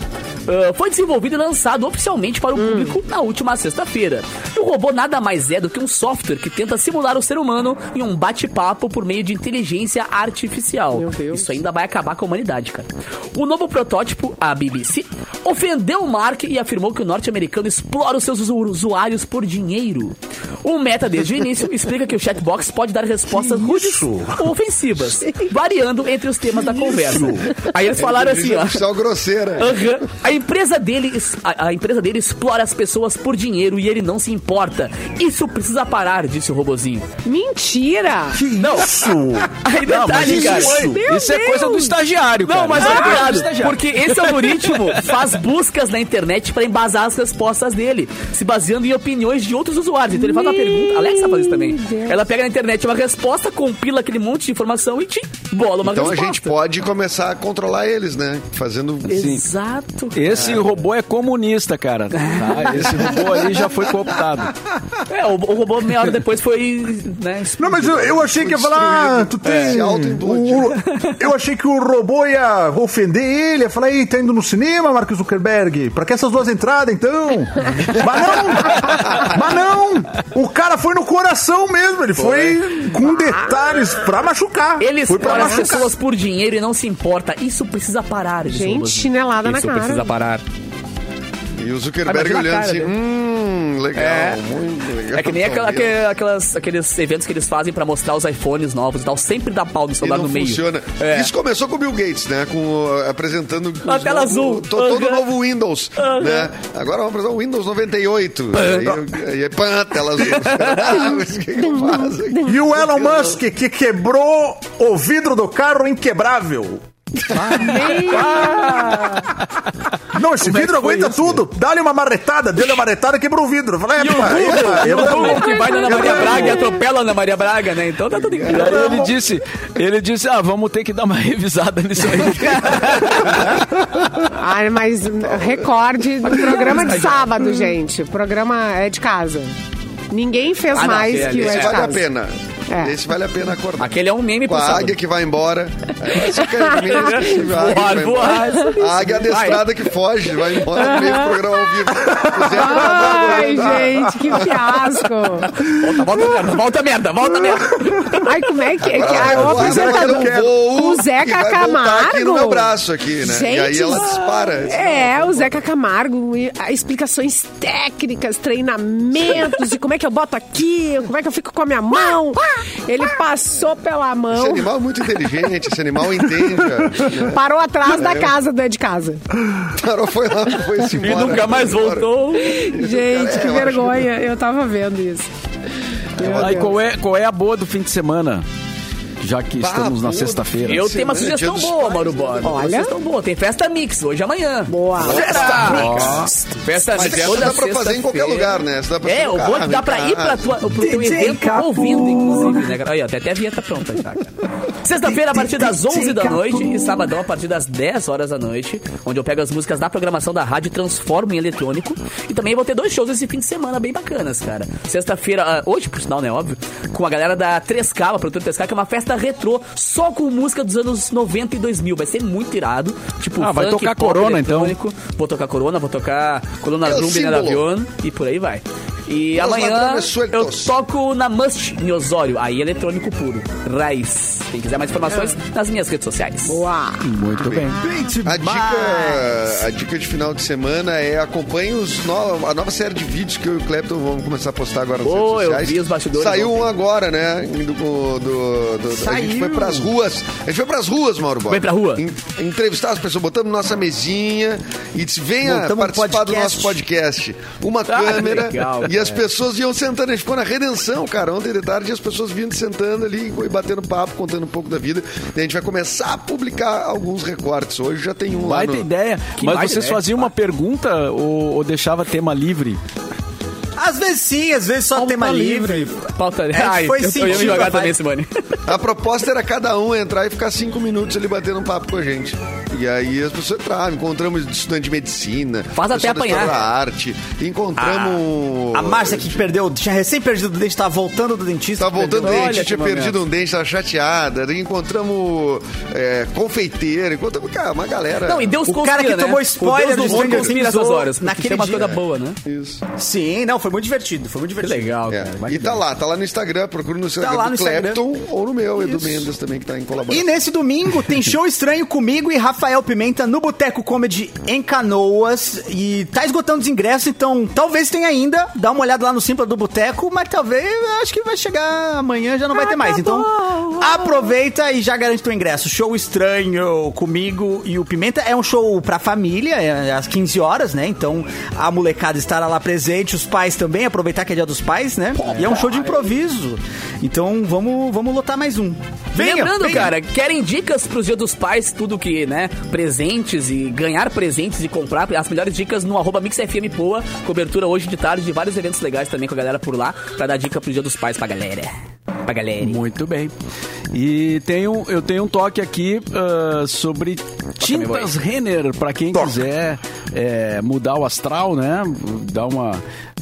Uh, foi desenvolvido e lançado oficialmente para o público na última sexta-feira. E o robô nada mais é do que um software que tenta simular o ser humano em um bate-papo por meio de inteligência artificial. Isso ainda vai acabar com a humanidade, cara. O novo protótipo, a BBC, ofendeu o Mark e afirmou que o norte-americano explora os seus usu- usuários por dinheiro. O Meta, desde o início, [laughs] explica que o chatbox pode dar respostas rudes ou ofensivas, [laughs] variando entre os temas da conversa. Aí eles falaram assim, ó.
Grosseira.
Aham. A empresa dele, a, a empresa dele explora as pessoas por dinheiro e ele não se importa. Isso precisa parar, disse o robozinho.
Mentira!
Não.
Isso! [laughs]
Aí
Não,
detalhe,
isso,
cara.
isso, isso é coisa do estagiário, cara.
Não, mas
Isso é
olha
estagiário.
porque esse algoritmo [laughs] faz buscas na internet para embasar as respostas dele, se baseando em opiniões de outros usuários. Então ele fala, uma pergunta. A Alexa faz isso também.
Deus.
Ela pega na internet uma resposta, compila aquele monte de informação e te bola uma
Então a
resposta.
gente pode começar a controlar eles, né? Fazendo.
Exato.
Esse robô é comunista, cara. Tá? Esse robô aí já foi cooptado.
É, o, o robô meia hora depois foi, né?
Não, mas eu, eu achei que ia falar. ah, tu tem.
Autoimplode.
o- eu achei que o robô ia ofender ele, ia falar, ei, tá indo no cinema, Mark Zuckerberg? Pra que essas duas entradas, então? mas não! Mas não! O cara foi no coração mesmo, ele foi, com detalhes pra machucar.
Ele
foi pra
explora pessoas por dinheiro e não se importa. Isso precisa parar.
Gente,
robozinho.
chinelada na
Isso
cara.
Parar.
E o Zuckerberg
na
olhando
cara
assim,
dele.
hum, legal,
É.
muito legal.
É que nem aquela- aquelas, aqueles eventos que eles fazem pra mostrar os iPhones novos e tal. Sempre dá pau no
E
celular
não
no meio.
funciona.
É.
Isso começou com o Bill Gates, né? Com, apresentando
A tela
novo-
azul.
to- todo novo Windows. Né? Agora vamos apresentar o Windows 98. Aí, aí, pã, tela azul. [laughs] Ah, mas o que, que eu faço aqui?
E o Elon Musk, que quebrou o vidro do carro inquebrável. [laughs] Não, esse vidro aguenta tudo. Dá-lhe uma marretada, deu-lhe uma marretada e quebrou o vidro. Eu Falei, é, pá, epa,
E o. Google que vai na Ana Maria. Braga e atropela a Ana Maria Braga, né? Então tá tudo em
E aí ele disse, ele disse, ah, vamos ter que dar uma [laughs] revisada nisso aí. [laughs]
Ai, mas recorde do programa de sábado, gente. O programa é de casa. Ninguém fez
Ah, não,
mais que o é de
vale a
casa.
pena.
É.
Esse vale a pena acordar.
Aquele é um meme
Com a
sábado.
águia que vai embora. É, esse cara é [laughs] a águia que vai embora. A águia adestrada que foge, vai embora no meio do programa ao vivo. O Zé
Ai,
tá
gente, que fiasco.
Volta, volta merda, volta merda, volta merda.
Ai, como é que, é que o apresentador...
voo
O Zeca
que voltar
Camargo.
aqui no meu braço aqui, né?
Gente,
e aí ela dispara.
É, o Zeca Camargo, e explicações técnicas, treinamentos, e como é que eu boto aqui, como é que eu fico com a minha mão. Ele passou pela
Esse
mão,
animal é muito inteligente, esse animal entende. né?
parou atrás da casa do é de casa.
Parou, foi lá, foi se
E nunca mais voltou.
Gente,
É,
que vergonha. Eu tava vendo isso. Meu
Aí qual é, qual é a boa do fim de semana? Já que
Bah,
estamos na sexta-feira.
Eu tenho uma
Semana,
sugestão boa,
pais,
Mauro
né?
Borba. Uma
Olha.
sugestão boa. Tem festa mix hoje e amanhã.
Boa.
Festa mix. Festa
Mas
mix
essa
toda
dá pra fazer em qualquer lugar, né? Essa dá pra
É, o bom é dá pra ir pra tua, pro teu evento
Capu.
ouvindo, inclusive, né? Aí, ó, até a vinheta pronta já, cara. Sexta-feira, a partir das 11 da noite e sabadão, a partir das 10 horas da noite, onde eu pego as músicas da programação da rádio e transformo em eletrônico. E também vou ter dois shows esse fim de semana bem bacanas, cara. Sexta-feira, ah, hoje, por sinal, né, óbvio, com a galera da 3K, a produtora 3K, que é uma festa retrô, só com música dos anos 90 e 2000. Vai ser muito irado. Tipo,
Ah, vai
funk,
tocar
pop,
Corona, então.
Vou tocar Corona, vou tocar Coluna
É o
Rumbi na
símbolo.
avião e por aí vai. E amanhã eu toco na Must em Osório, aí eletrônico puro, raiz. Quem quiser mais informações, nas minhas redes sociais.
Boa.
Muito bem.
A dica, a dica de final de semana é acompanhe os no- a nova série de vídeos que eu e o Clepton vamos começar a postar agora nas
Oh,
redes
eu
sociais.
vi os bastidores
Saiu um agora, né? Indo com- do, do- a gente
Saiu.
foi pras ruas. A gente foi pras ruas, Mauro Borba.
Foi pra rua?
En- entrevistar as pessoas, botamos nossa mesinha e disse, venha
Montamos um
participar do
podcast.
nosso podcast. Uma
Ah,
câmera
legal,
e as pessoas iam sentando. A gente ficou na redenção, cara. Ontem de tarde as pessoas vindo sentando ali e batendo papo, contando um pouco da vida. E a gente vai começar a publicar alguns recortes. Hoje já tem um lá
Baita
no...
ideia.
Que
Mas vocês
ideia.
faziam uma pergunta ou, ou deixava tema livre?
Às vezes sim, às vezes só tema livre.
Pauta...
gente
Ai,
foi
eu, eu ia me
sentindo
jogar
a
também. Simone. [laughs]
A proposta era cada um entrar e ficar cinco minutos ali batendo um papo com a gente. E aí as pessoas entraram, encontramos estudante de medicina,
Faz até apanhar.
da arte, encontramos...
A Márcia que perdeu, tinha recém perdido o dente, tava voltando do dentista.
Tá voltando
perdeu-
dente,
Olha
tinha perdido
momento.
um dente, tava chateada. Daí encontramos é, confeiteiro, encontramos cara, uma galera.
Não, e Deus
O
conspira,
cara que
né?
tomou spoiler
o Deus
do
do mundo
Stranger
conspira essas horas,
naquele dia.
coisa boa, né?
Isso.
Sim, não, foi muito divertido, foi muito
Que
divertido.
legal,
É.
cara.
E tá lá, tá lá no Instagram, procura no Instagram
lá
do
no Instagram.
Clapton ou no meu, Edu. Mendes também, que tá em colaboração.
E nesse domingo tem show estranho comigo e Rafael Pimenta no Boteco Comedy em Canoas. E tá esgotando os ingressos, então talvez tenha ainda. Dá uma olhada lá no Simpla do Boteco, mas talvez acho que vai chegar amanhã, já não vai ter mais. Então aproveita e já garante teu ingresso. Show estranho comigo e o Pimenta é um show pra família, é às 15 horas, né? Então a molecada estará lá presente, os pais também, aproveitar que é dia dos pais, né? E é um show de improviso. Então vamos, vamos lotar mais um. Venha,
Lembrando,
venha.
cara, querem dicas pros Dia dos Pais, tudo que, né, presentes e ganhar presentes e comprar as melhores dicas no arroba MixFMPoa. Cobertura hoje de tarde de vários eventos legais também com a galera por lá, pra dar dica pro Dia dos Pais pra galera. Pra galera.
Muito bem. E tenho, eu tenho um toque aqui ah, sobre tintas Renner, para quem
Toca.
quiser é, mudar o astral, né? Dar uma.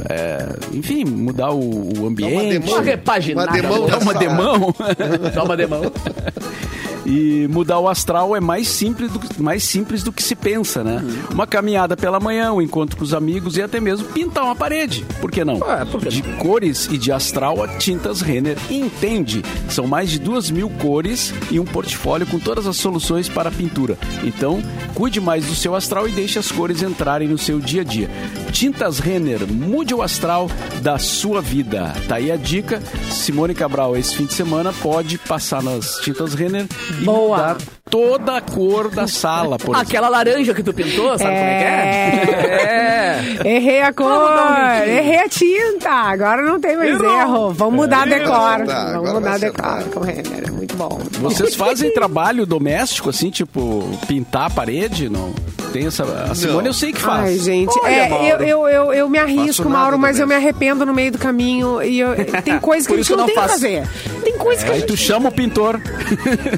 é, enfim, mudar o, o ambiente.
Uma repaginada.
Uma demão
Dar uma demão. [laughs]
Só uma demão. [laughs]
E mudar o astral é mais simples do, mais simples do que se pensa, né? Uma caminhada pela manhã, um encontro com os amigos e até mesmo pintar uma parede. Por que não?
Ah, por que
de cores e de astral, a Tintas Renner entende. São mais de duas mil cores e um portfólio com todas as soluções para a pintura. Então, cuide mais do seu astral e deixe as cores entrarem no seu dia a dia. Tintas Renner, mude o astral da sua vida. Tá aí a dica. Simone Cabral, esse fim de semana, pode passar nas Tintas Renner
Boa.
mudar toda a cor da sala, por exemplo.
Aquela laranja que tu pintou, sabe como é que é? É.
Errei a cor,
um
errei a tinta. Agora não tem mais
Errou.
erro. Vamos mudar a decor.
acertar,
Vamos mudar decor com o Renner. É bom.
Vocês fazem trabalho doméstico, assim, tipo, pintar a parede? Não tem essa. A Simone eu sei que faz.
Ai, gente,
Olha,
é,
Mauro.
eu, eu, eu, eu me arrisco, Mauro, mas eu me arrependo no meio do caminho. E eu- tem [laughs] coisas que a gente não,
que eu
tem
não
que fazer. Tem coisas que a
Aí
gente
tu chama o pintor.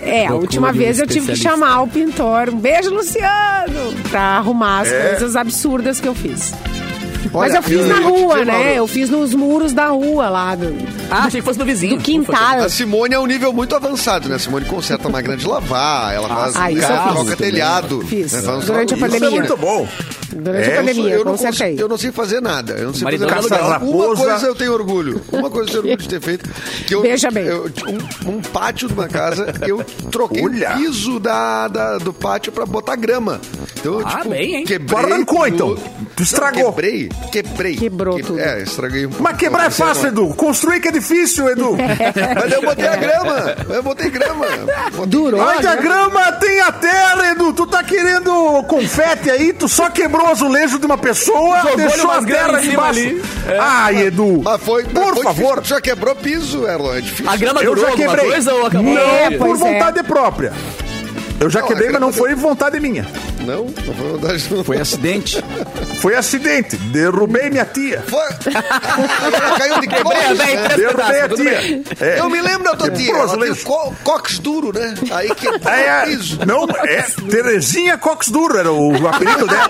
É, a última vez eu tive que chamar o pintor. Um beijo, Luciano! Pra arrumar as
É.
coisas absurdas que eu fiz. Mas
Olha,
eu fiz
eu-
na
eu
rua,
dizer,
né?
Mauro,
Eu fiz nos muros da rua lá, do,
Ah, achei que fosse no vizinho.
do quintal.
A Simone é um nível muito avançado, né? A Simone conserta máquina de lavar, ela faz
ah, isso eu
carro, troca telhado.
Fiz.
né?
Durante a
isso é
pandemia.
Muito bom.
Durante
É,
a pandemia,
eu não,
consertei.
consigo, eu não sei fazer nada. Eu não sei
Maridão
fazer
da
nada.
Raposa.
Uma coisa eu tenho orgulho. Uma coisa eu tenho orgulho de ter feito. Que eu,
Veja bem.
eu- um, um pátio de uma casa, eu troquei
Olha.
o piso da, da- do pátio pra botar grama. Então, eu,
Ah,
tipo,
bem, hein?
quebrei.
Arrancou, então. Tu estragou.
Não, quebrei, quebrei.
Quebrou
Que-
tudo.
É, estraguei um pouco.
Mas quebrar é fácil, Edu. Construir que é difícil, Edu. [laughs]
Mas eu botei a grama. Eu botei grama. Botei
Durou,
Mas a grama tem a terra, Edu. Tu tá querendo confete aí, tu só quebrou o azulejo de uma pessoa,
Jogou-lhe
deixou a
umas gramas
terra
em cima
embaixo.
ali.
Ai, Edu.
Mas foi, mas
Por
foi
favor.
difícil. Já quebrou piso, Erlon. É difícil.
A grama
Eu
durou
já quebrei.
coisa ou acabou?
Não
É,
por
é.
vontade própria. Eu já
Não,
quebrei,
a
mas não foi vontade minha.
Não, não foi vontade não.
Foi acidente.
Foi acidente. Derrubei minha tia.
Foi. Ela caiu de costas, né?
Derrubei a tia. É.
Eu me lembro da tua tia. Ela tem o co cox duro, né? Aí quebrou
É,
o piso.
não, é Terezinha Cox Duro era o apelido dela.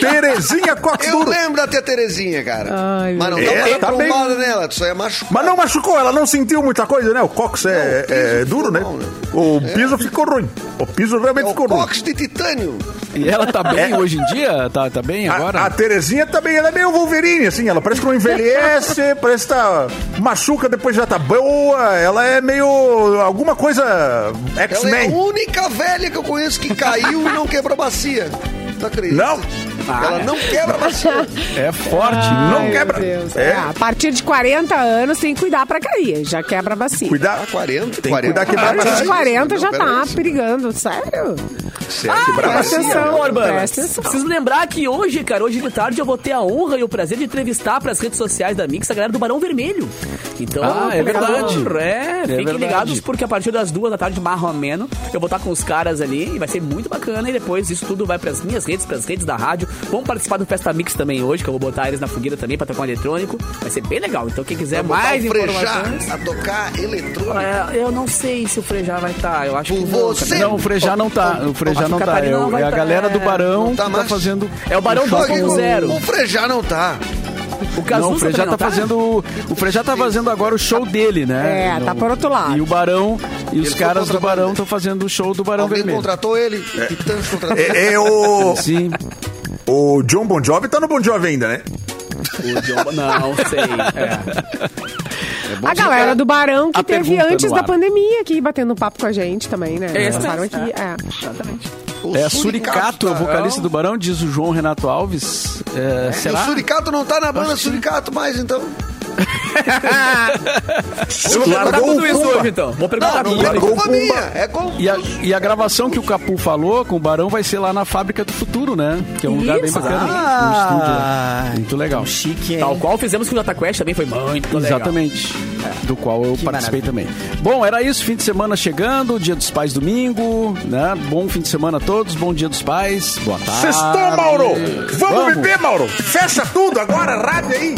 Terezinha Cox
Eu
Duro.
lembro da tia Terezinha, cara.
Ai,
Mas não
meu
dá
É, tá bem.
nela, tu só é machucado.
Mas não machucou, ela não sentiu muita coisa, né? O Cox é,
Não, o
é duro, né?
mal, né?
O piso ficou ruim. O piso realmente
É o
ficou ruim.
cox de titânio.
E ela tá bem hoje em dia? Tá, tá bem agora?
A, a Terezinha também, ela é meio Wolverine, assim, ela parece que não envelhece, [laughs] parece que tá machuca, depois já tá boa, ela é meio alguma coisa
Ela é a
X-Men.
única velha que eu conheço que caiu e não quebrou a bacia. Tu acredita?
Não?
Ela não quebra a bacia.
É forte.
Não
Ai,
quebra.
meu Deus.
É.
É, a partir de 40 anos tem que cuidar pra cair. Já quebra a bacia.
Cuidar,
Ah, 40,
Tem que
40.
cuidar que
A partir de
Ai,
40 já
Não,
tá perigando. Sério?
Sério?
quebrar a
Presta atenção.
Urbana,
Presta atenção.
preciso lembrar que hoje, cara, hoje de tarde eu vou ter a honra e o prazer de entrevistar pras redes sociais da Mix a galera do Barão Vermelho. Então,
Ah, é verdade.
É, fiquem
verdade.
ligados porque a partir das duas da tarde, marromeno, eu vou estar com os caras ali e vai ser muito bacana. E depois isso tudo vai pras minhas redes, pras redes da rádio. Vamos participar do Festa Mix também hoje, que eu vou botar eles na fogueira também pra tocar um eletrônico. Vai ser bem legal. Então, quem quiser
Botar
mais
o Frejá
informações.
a tocar eletrônico.
É, eu não sei se o Frejá vai estar. Eu acho
Com
que não,
você.
Não, o Frejá não tá. O Frejá
Acho
não
que a
tá. É,
não vai
é a
tá,
galera do
é,
Barão
tá
que tá fazendo.
É o Barão
Só que
2.0.
O Frejá não tá.
O Cazuza
Não, o Frejá tá
não
fazendo. O Frejá tá fazendo agora o show dele, né?
É, tá por outro lado.
E o Barão. E os
foi
caras do. Barão estão fazendo o show do Barão
Alguém
Vermelho.
contratou ele. Titãs contratou ele.
É, é o,
Sim.
O John Bon Jovi tá no Bon Jovi ainda, né?
O John- Não sei. É.
A galera do Barão que teve
pergunta
antes da pandemia aqui, batendo papo com a gente também, né?
É
Passaram aqui.
é.
É.
Exatamente.
O
É Suricato, é o vocalista do Barão, diz o João Renato Alves. É,
E
será?
o Suricato não tá na banda Suricato mais, então. [laughs]
Eu vou perguntar
Largou
tudo
o
isso
Pumba.
hoje, então. Vou perguntar
Não,
tudo
não é
isso.
Largou
culpa
Pumba.
minha. É com...
E a, e a gravação que o Capu falou com o Barão vai ser lá na Fábrica do Futuro, né? Que é um lugar bem
Isso,
bacana.
ah.
Um estúdio. Muito legal.
Chique, hein?
Tal qual fizemos com o Jota Quest também foi muito legal.
Exatamente. Do qual eu
Que
participei
maravilha.
também. Bom, era isso. Fim de semana chegando, Dia dos Pais domingo, né? Bom fim de semana a todos, bom Dia dos Pais. Boa tarde.
Sextou, Mauro! Vamos, beber, Mauro! Fecha tudo agora, rádio aí!